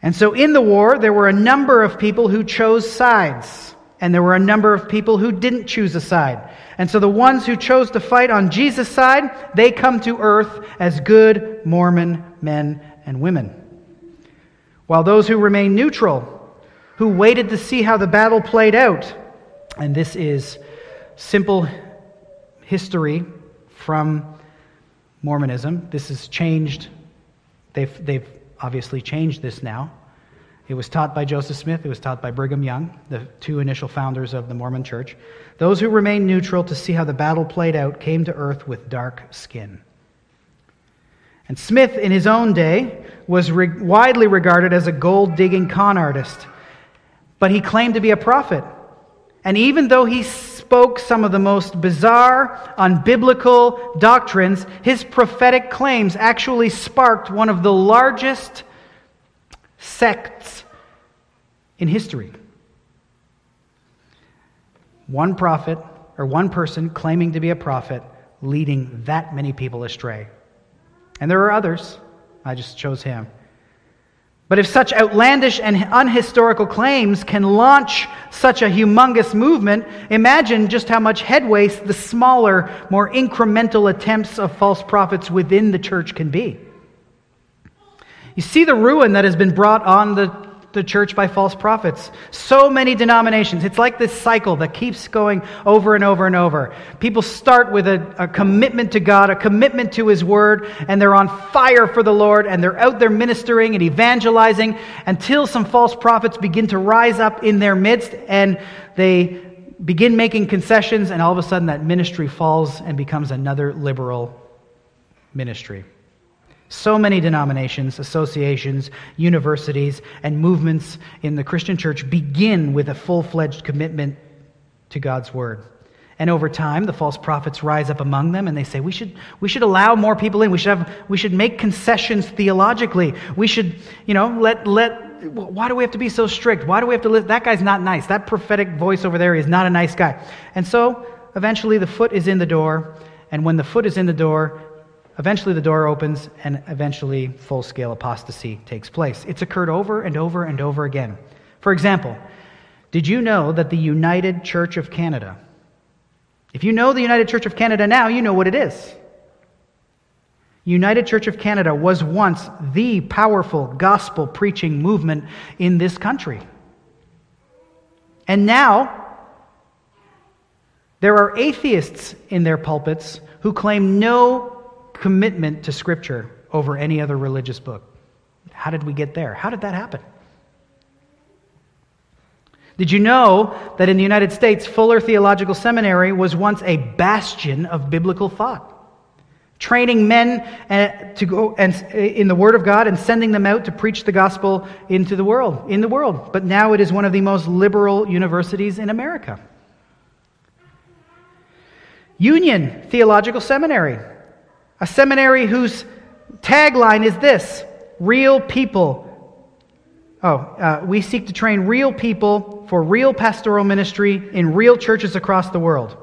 And so in the war, there were a number of people who chose sides, and there were a number of people who didn't choose a side. And so the ones who chose to fight on Jesus' side, they come to earth as good Mormon men and women while those who remained neutral, who waited to see how the battle played out, and this is simple history from Mormonism. This has changed. They've, they've obviously changed this now. It was taught by Joseph Smith, it was taught by Brigham Young, the two initial founders of the Mormon church. Those who remained neutral to see how the battle played out came to earth with dark skin. And Smith, in his own day, was re- widely regarded as a gold digging con artist, but he claimed to be a prophet. And even though he spoke some of the most bizarre, unbiblical doctrines, his prophetic claims actually sparked one of the largest sects in history. One prophet, or one person claiming to be a prophet, leading that many people astray. And there are others. I just chose him. But if such outlandish and unhistorical claims can launch such a humongous movement, imagine just how much headway the smaller, more incremental attempts of false prophets within the church can be. You see the ruin that has been brought on the the church by false prophets. So many denominations. It's like this cycle that keeps going over and over and over. People start with a, a, commitment to God, a commitment to His Word, and they're on fire for the Lord, and they're out there ministering and evangelizing until some false prophets begin to rise up in their midst and they begin making concessions, and all of a sudden that ministry falls and becomes another liberal ministry. So many denominations, associations, universities, and movements in the Christian church begin with a full fledged commitment to God's Word. And over time, the false prophets rise up among them and they say, we should, we should allow more people in. We should, have, we should make concessions theologically. We should, you know, let, let, why do we have to be so strict? Why do we have to live? That guy's not nice. That prophetic voice over there is not a nice guy. And so eventually the foot is in the door. And when the foot is in the door, eventually the door opens and eventually full scale apostasy takes place. It's occurred over and over and over again. For example, did you know that the United Church of Canada, if you know the United Church of Canada now, you know what it is. United Church of Canada was once the powerful gospel preaching movement in this country. And now, there are atheists in their pulpits who claim no commitment to Scripture over any other religious book. How did we get there? How did that happen? Did you know that in the United States, Fuller Theological Seminary was once a bastion of biblical thought? Training men uh, to go and, uh, in the Word of God and sending them out to preach the gospel into the world, in the world. But now it is one of the most liberal universities in America. Union Theological Seminary, a seminary whose tagline is this real people Oh, uh, we seek to train real people for real pastoral ministry in real churches across the world.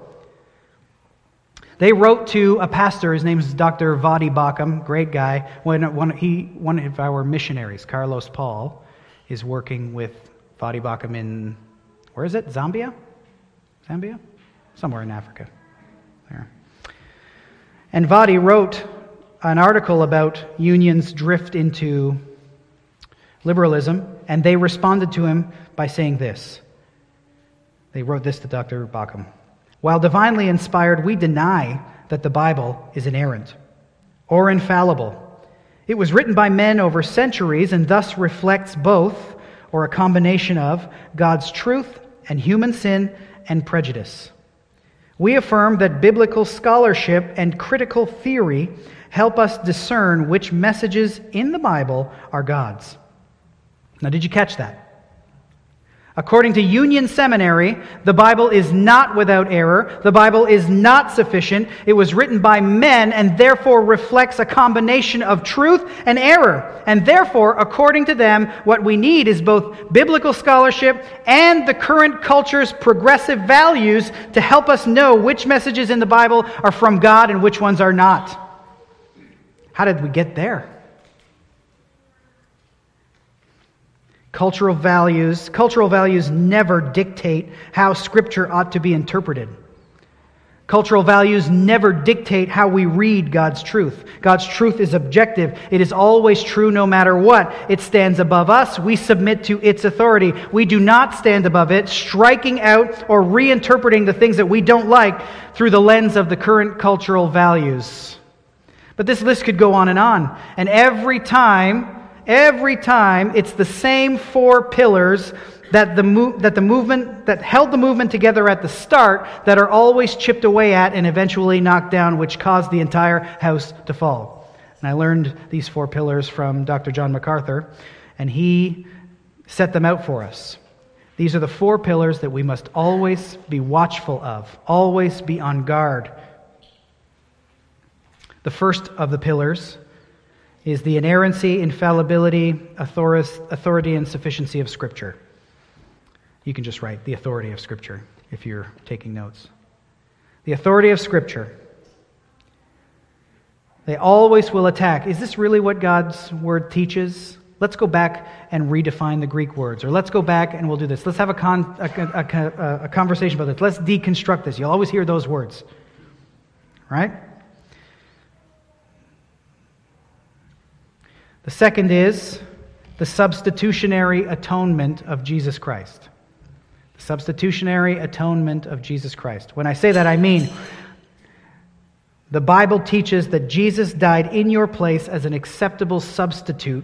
They wrote to a pastor, his name is Dr. Voddie Baucham, great guy. When one, he, one of our missionaries, Carlos Paul, is working with Voddie Baucham in, where is it? Zambia? Zambia? Somewhere in Africa. And Voddie wrote an article about unions drift into liberalism, and they responded to him by saying this. They wrote this to Dr. Baucham. While divinely inspired, we deny that the Bible is inerrant or infallible. It was written by men over centuries and thus reflects both, or a combination of, God's truth and human sin and prejudice. We affirm that biblical scholarship and critical theory help us discern which messages in the Bible are God's now, did you catch that? According to Union Seminary, the Bible is not without error. The Bible is not sufficient. It was written by men and therefore reflects a combination of truth and error. And therefore, according to them, what we need is both biblical scholarship and the current culture's progressive values to help us know which messages in the Bible are from God and which ones are not. How did we get there? Cultural values, cultural values never dictate how scripture ought to be interpreted. Cultural values never dictate how we read God's truth. God's truth is objective. It is always true no matter what. It stands above us. We submit to its authority. We do not stand above it, striking out or reinterpreting the things that we don't like through the lens of the current cultural values. But this list could go on and on. And every time Every time, it's the same four pillars that the, mo- that the movement that held the movement together at the start that are always chipped away at and eventually knocked down, which caused the entire house to fall. And I learned these four pillars from Dr. John MacArthur, and he set them out for us. These are the four pillars that we must always be watchful of, always be on guard. The first of the pillars is the inerrancy, infallibility, authority, and sufficiency of Scripture. You can just write the authority of Scripture if you're taking notes. The authority of Scripture. They always will attack. Is this really what God's Word teaches? Let's go back and redefine the Greek words. Or let's go back and we'll do this. Let's have a, con- a, a, a conversation about this. Let's deconstruct this. You'll always hear those words. Right? The second is the substitutionary atonement of Jesus Christ. The substitutionary atonement of Jesus Christ. When I say that, I mean the Bible teaches that Jesus died in your place as an acceptable substitute,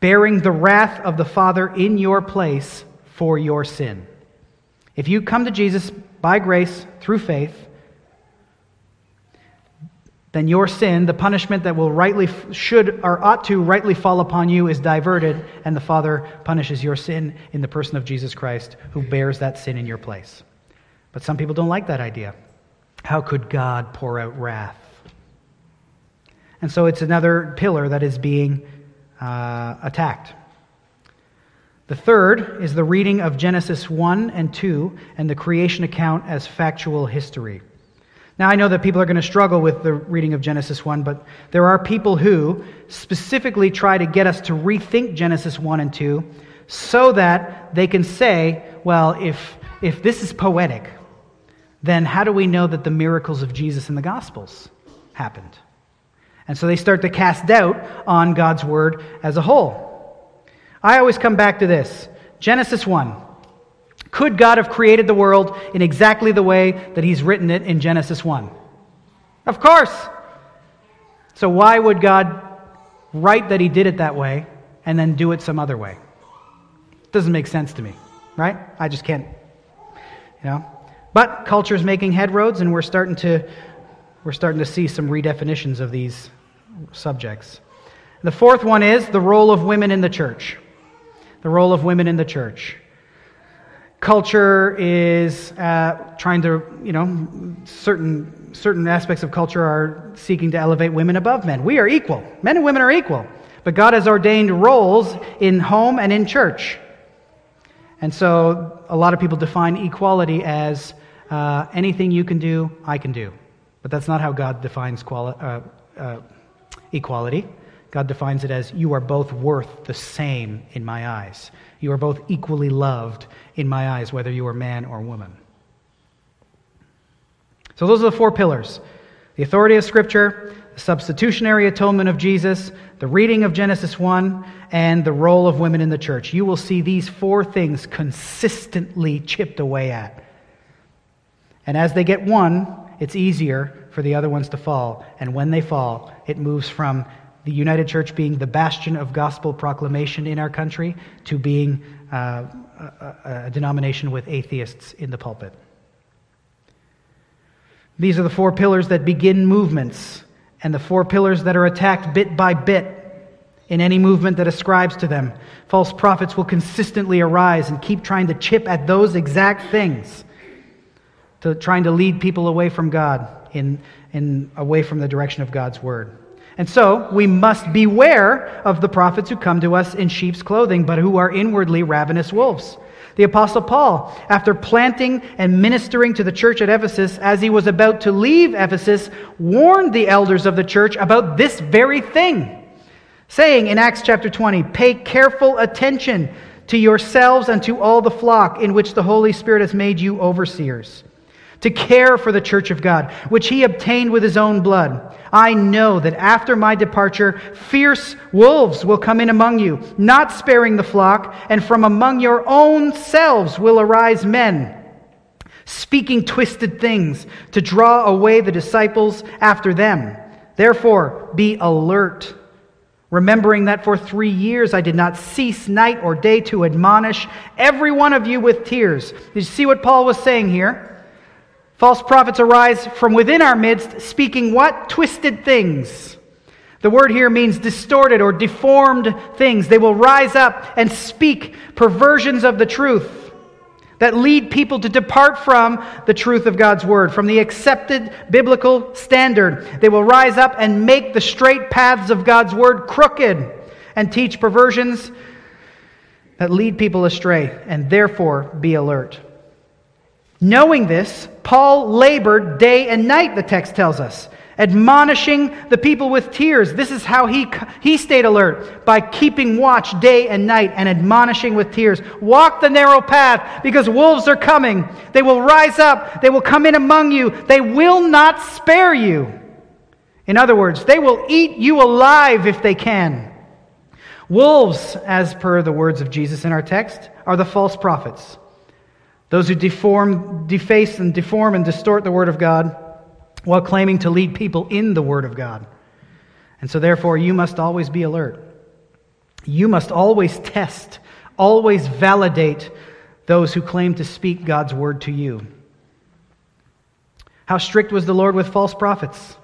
bearing the wrath of the Father in your place for your sin. If you come to Jesus by grace through faith, then your sin, the punishment that will rightly should or ought to rightly fall upon you is diverted and the Father punishes your sin in the person of Jesus Christ who bears that sin in your place. But some people don't like that idea. How could God pour out wrath? And so it's another pillar that is being uh, attacked. The third is the reading of Genesis 1 and 2 and the creation account as factual history. Now, I know that people are going to struggle with the reading of Genesis 1, but there are people who specifically try to get us to rethink Genesis 1 and 2 so that they can say, well, if, if this is poetic, then how do we know that the miracles of Jesus in the Gospels happened? And so they start to cast doubt on God's Word as a whole. I always come back to this Genesis 1. Could God have created the world in exactly the way that He's written it in Genesis 1? Of course. So why would God write that He did it that way and then do it some other way? It Doesn't make sense to me, right? I just can't, you know. But culture is making headroads, and we're starting to we're starting to see some redefinitions of these subjects. The fourth one is the role of women in the church the role of women in the church. Culture is uh, trying to, you know, certain, certain aspects of culture are seeking to elevate women above men. We are equal. Men and women are equal. But God has ordained roles in home and in church. And so a lot of people define equality as uh, anything you can do, I can do. But that's not how God defines quali- uh, uh equality. God defines it as you are both worth the same in my eyes. You are both equally loved in my eyes, whether you are man or woman. So, those are the four pillars the authority of Scripture, the substitutionary atonement of Jesus, the reading of Genesis 1, and the role of women in the church. You will see these four things consistently chipped away at. And as they get one, it's easier for the other ones to fall. And when they fall, it moves from the United Church being the bastion of gospel proclamation in our country to being uh, a, a denomination with atheists in the pulpit. These are the four pillars that begin movements and the four pillars that are attacked bit by bit in any movement that ascribes to them. False prophets will consistently arise and keep trying to chip at those exact things, to trying to lead people away from God in, in away from the direction of God's word. And so we must beware of the prophets who come to us in sheep's clothing, but who are inwardly ravenous wolves. The Apostle Paul, after planting and ministering to the church at Ephesus, as he was about to leave Ephesus, warned the elders of the church about this very thing, saying in Acts chapter 20, Pay careful attention to yourselves and to all the flock in which the Holy Spirit has made you overseers to care for the church of God, which he obtained with his own blood. I know that after my departure, fierce wolves will come in among you, not sparing the flock, and from among your own selves will arise men, speaking twisted things to draw away the disciples after them. Therefore, be alert. Remembering that for three years I did not cease night or day to admonish every one of you with tears. Did you see what Paul was saying here? False prophets arise from within our midst, speaking what? Twisted things. The word here means distorted or deformed things. They will rise up and speak perversions of the truth that lead people to depart from the truth of God's word, from the accepted biblical standard. They will rise up and make the straight paths of God's word crooked and teach perversions that lead people astray, and therefore be alert. Knowing this, Paul labored day and night, the text tells us, admonishing the people with tears. This is how he, he stayed alert by keeping watch day and night and admonishing with tears. Walk the narrow path because wolves are coming. They will rise up, they will come in among you, they will not spare you. In other words, they will eat you alive if they can. Wolves, as per the words of Jesus in our text, are the false prophets. Those who deform, deface and deform and distort the Word of God while claiming to lead people in the Word of God. And so, therefore, you must always be alert. You must always test, always validate those who claim to speak God's Word to you. How strict was the Lord with false prophets?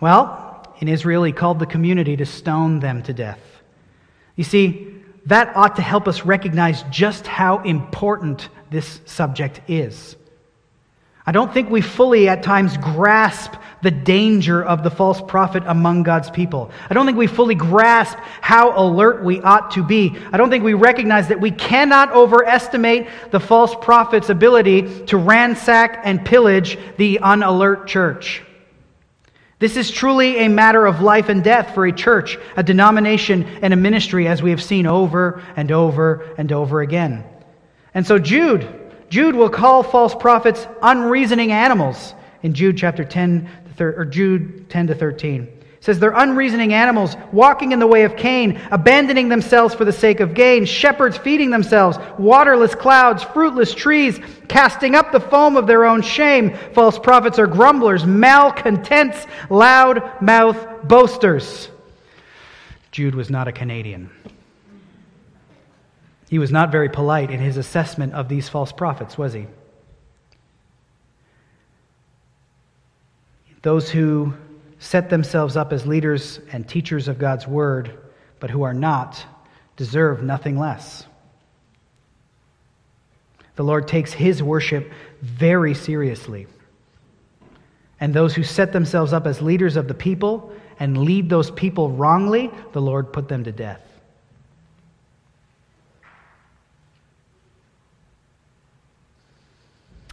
Well, in Israel, he called the community to stone them to death. You see, that ought to help us recognize just how important this subject is. I don't think we fully at times grasp the danger of the false prophet among God's people. I don't think we fully grasp how alert we ought to be. I don't think we recognize that we cannot overestimate the false prophet's ability to ransack and pillage the unalert church. This is truly a matter of life and death for a church, a denomination, and a ministry, as we have seen over and over and over again. And so Jude, Jude will call false prophets unreasoning animals in Jude chapter 10 or Jude 10 to 13. Says they're unreasoning animals walking in the way of Cain, abandoning themselves for the sake of gain, shepherds feeding themselves, waterless clouds, fruitless trees, casting up the foam of their own shame. False prophets are grumblers, malcontents, loud mouth boasters. Jude was not a Canadian. He was not very polite in his assessment of these false prophets, was he? Those who set themselves up as leaders and teachers of God's word, but who are not, deserve nothing less. The Lord takes his worship very seriously. And those who set themselves up as leaders of the people and lead those people wrongly, the Lord put them to death.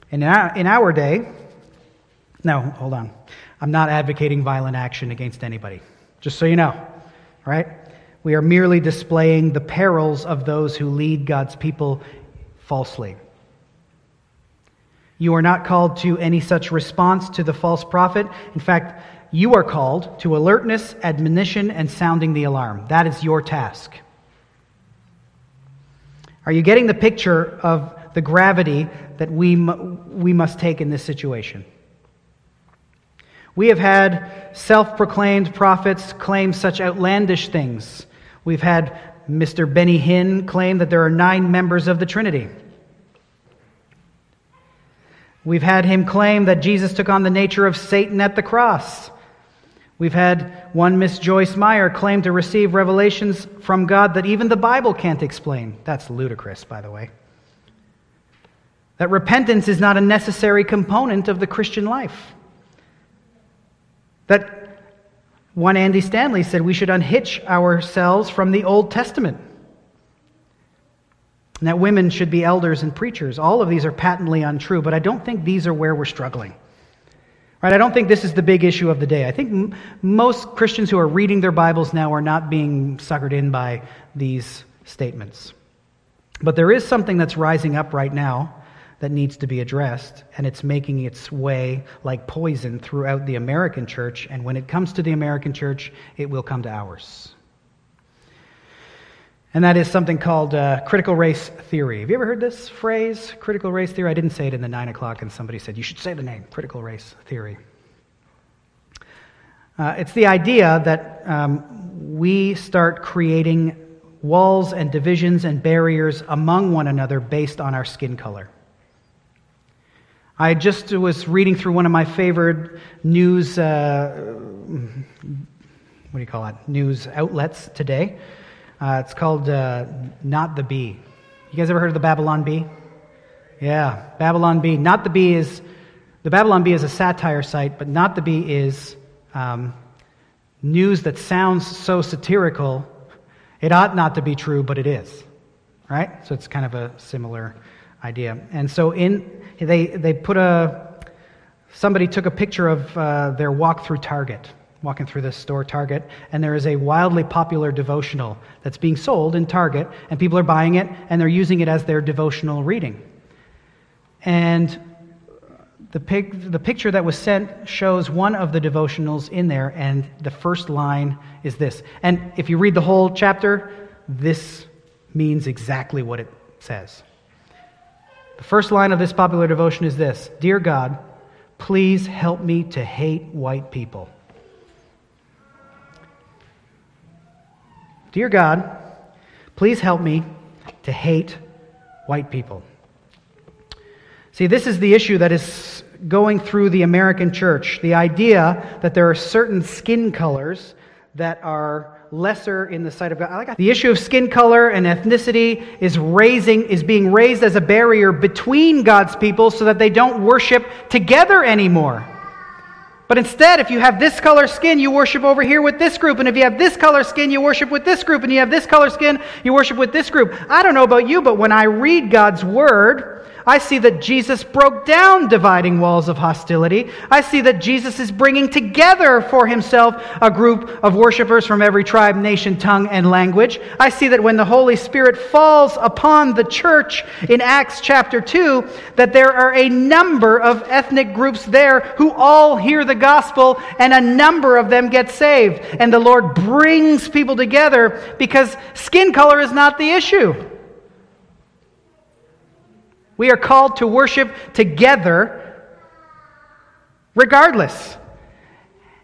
In our, in our day, no, hold on. I'm not advocating violent action against anybody, just so you know, right? We are merely displaying the perils of those who lead God's people falsely. You are not called to any such response to the false prophet. In fact, you are called to alertness, admonition, and sounding the alarm. That is your task. Are you getting the picture of the gravity that we, we must take in this situation. We have had self proclaimed prophets claim such outlandish things. We've had Mr. Benny Hinn claim that there are nine members of the Trinity. We've had him claim that Jesus took on the nature of Satan at the cross. We've had one Miss Joyce Meyer claim to receive revelations from God that even the Bible can't explain. That's ludicrous, by the way. That repentance is not a necessary component of the Christian life. That one Andy Stanley said we should unhitch ourselves from the Old Testament. And that women should be elders and preachers. All of these are patently untrue, but I don't think these are where we're struggling. Right? I don't think this is the big issue of the day. I think m- most Christians who are reading their Bibles now are not being suckered in by these statements. But there is something that's rising up right now that needs to be addressed, and it's making its way like poison throughout the American church. And when it comes to the American church, it will come to ours. And that is something called uh, critical race theory. Have you ever heard this phrase, critical race theory? I didn't say it in the nine o'clock, and somebody said, You should say the name, critical race theory. Uh, it's the idea that um, we start creating walls and divisions and barriers among one another based on our skin color. I just was reading through one of my favorite news, uh, what do you call it, news outlets today. Uh, it's called uh, Not the Bee. You guys ever heard of the Babylon Bee? Yeah, Babylon Bee. Not the Bee is, the Babylon Bee is a satire site, but Not the Bee is um, news that sounds so satirical, it ought not to be true, but it is. Right? So it's kind of a similar idea. And so in they they put a somebody took a picture of uh, their walk through Target, walking through this store Target, and there is a wildly popular devotional that's being sold in Target, and people are buying it and they're using it as their devotional reading. And the, pic, the picture that was sent shows one of the devotionals in there, and the first line is this. And if you read the whole chapter, this means exactly what it says. The first line of this popular devotion is this Dear God, please help me to hate white people. Dear God, please help me to hate white people. See, this is the issue that is going through the American church the idea that there are certain skin colors that are lesser in the sight of God. The issue of skin color and ethnicity is raising is being raised as a barrier between God's people so that they don't worship together anymore. But instead, if you have this color skin, you worship over here with this group. And if you have this color skin, you worship with this group. And you have this color skin, you worship with this group. I don't know about you, but when I read God's word, I see that Jesus broke down dividing walls of hostility. I see that Jesus is bringing together for himself a group of worshipers from every tribe, nation, tongue, and language. I see that when the Holy Spirit falls upon the church in Acts chapter 2, that there are a number of ethnic groups there who all hear the gospel and a number of them get saved. And the Lord brings people together because skin color is not the issue. We are called to worship together regardless.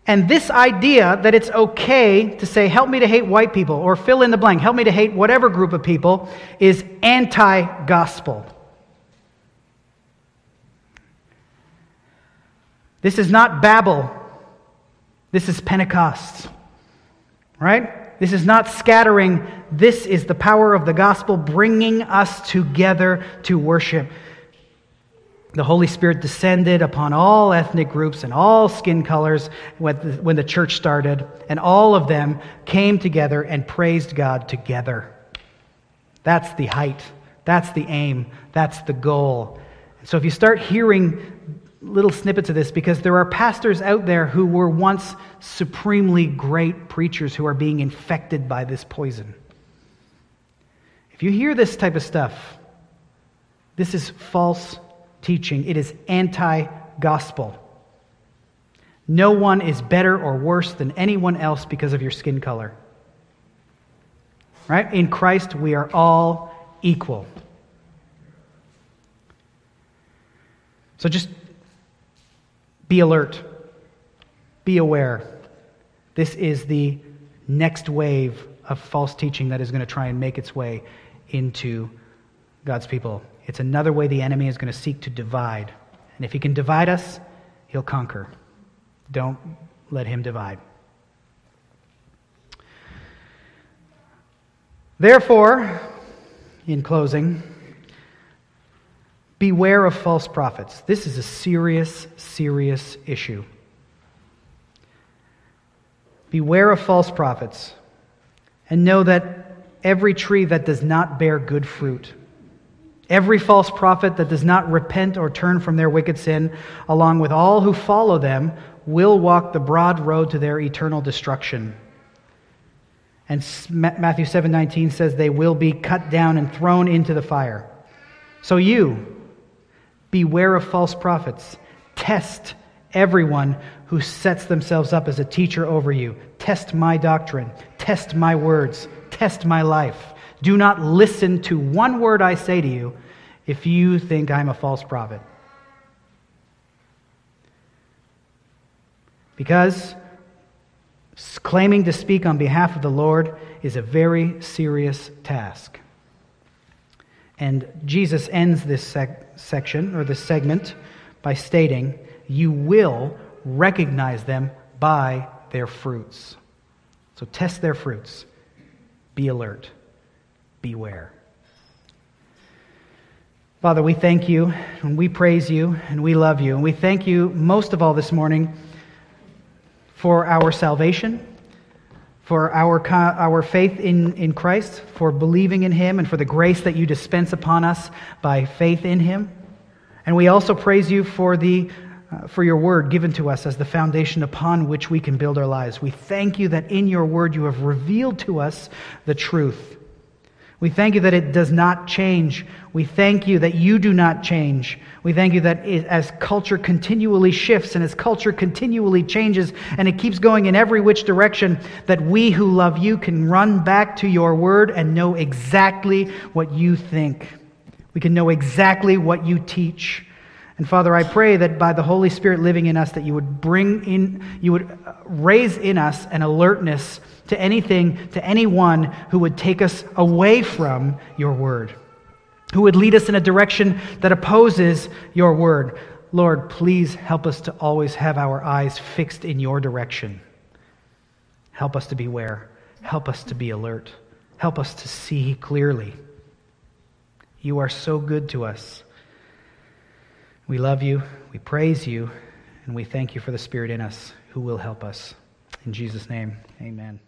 And this idea that it's okay to say, help me to hate white people, or fill in the blank, help me to hate whatever group of people, is anti gospel. This is not Babel. This is Pentecost. Right? This is not scattering. This is the power of the gospel bringing us together to worship. The Holy Spirit descended upon all ethnic groups and all skin colors when the church started, and all of them came together and praised God together. That's the height. That's the aim. That's the goal. So if you start hearing little snippets of this because there are pastors out there who were once supremely great preachers who are being infected by this poison. If you hear this type of stuff, this is false teaching, it is anti gospel. No one is better or worse than anyone else because of your skin color. Right? In Christ, we are all equal. So just be alert. Be aware. This is the next wave of false teaching that is going to try and make its way into God's people. It's another way the enemy is going to seek to divide. And if he can divide us, he'll conquer. Don't let him divide. Therefore, in closing, Beware of false prophets. This is a serious, serious issue. Beware of false prophets, and know that every tree that does not bear good fruit, every false prophet that does not repent or turn from their wicked sin, along with all who follow them, will walk the broad road to their eternal destruction. And Matthew 7:19 says they will be cut down and thrown into the fire. So you, Beware of false prophets. Test everyone who sets themselves up as a teacher over you. Test my doctrine. Test my words. Test my life. Do not listen to one word I say to you if you think I'm a false prophet. Because claiming to speak on behalf of the Lord is a very serious task. And Jesus ends this section or this segment by stating, You will recognize them by their fruits. So test their fruits. Be alert. Beware. Father, we thank you and we praise you and we love you. And we thank you most of all this morning for our salvation for our, our faith in, in Christ, for believing in Him, and for the grace that you dispense upon us by faith in Him. And we also praise you for, the, uh, for your word given to us as the foundation upon which we can build our lives. We thank you that in your word you have revealed to us the truth. We thank you that it does not change. We thank you that you do not change. We thank you that it, as culture continually shifts and as culture continually changes and it keeps going in every which direction, that we who love you can run back to your word and know exactly what you think. We can know exactly what you teach. And Father, I pray that by the Holy Spirit living in us, that you would bring in, you would uh, raise in us an alertness to anything, to anyone who would take us away from your word, who would lead us in a direction that opposes your word. Lord, please help us to always have our eyes fixed in your direction. Help us to beware. Help us to be alert. Help us to see clearly. You are so good to us. We love you, we praise you, and we thank you for the Spirit in us who will help us. In Jesus' name, amen.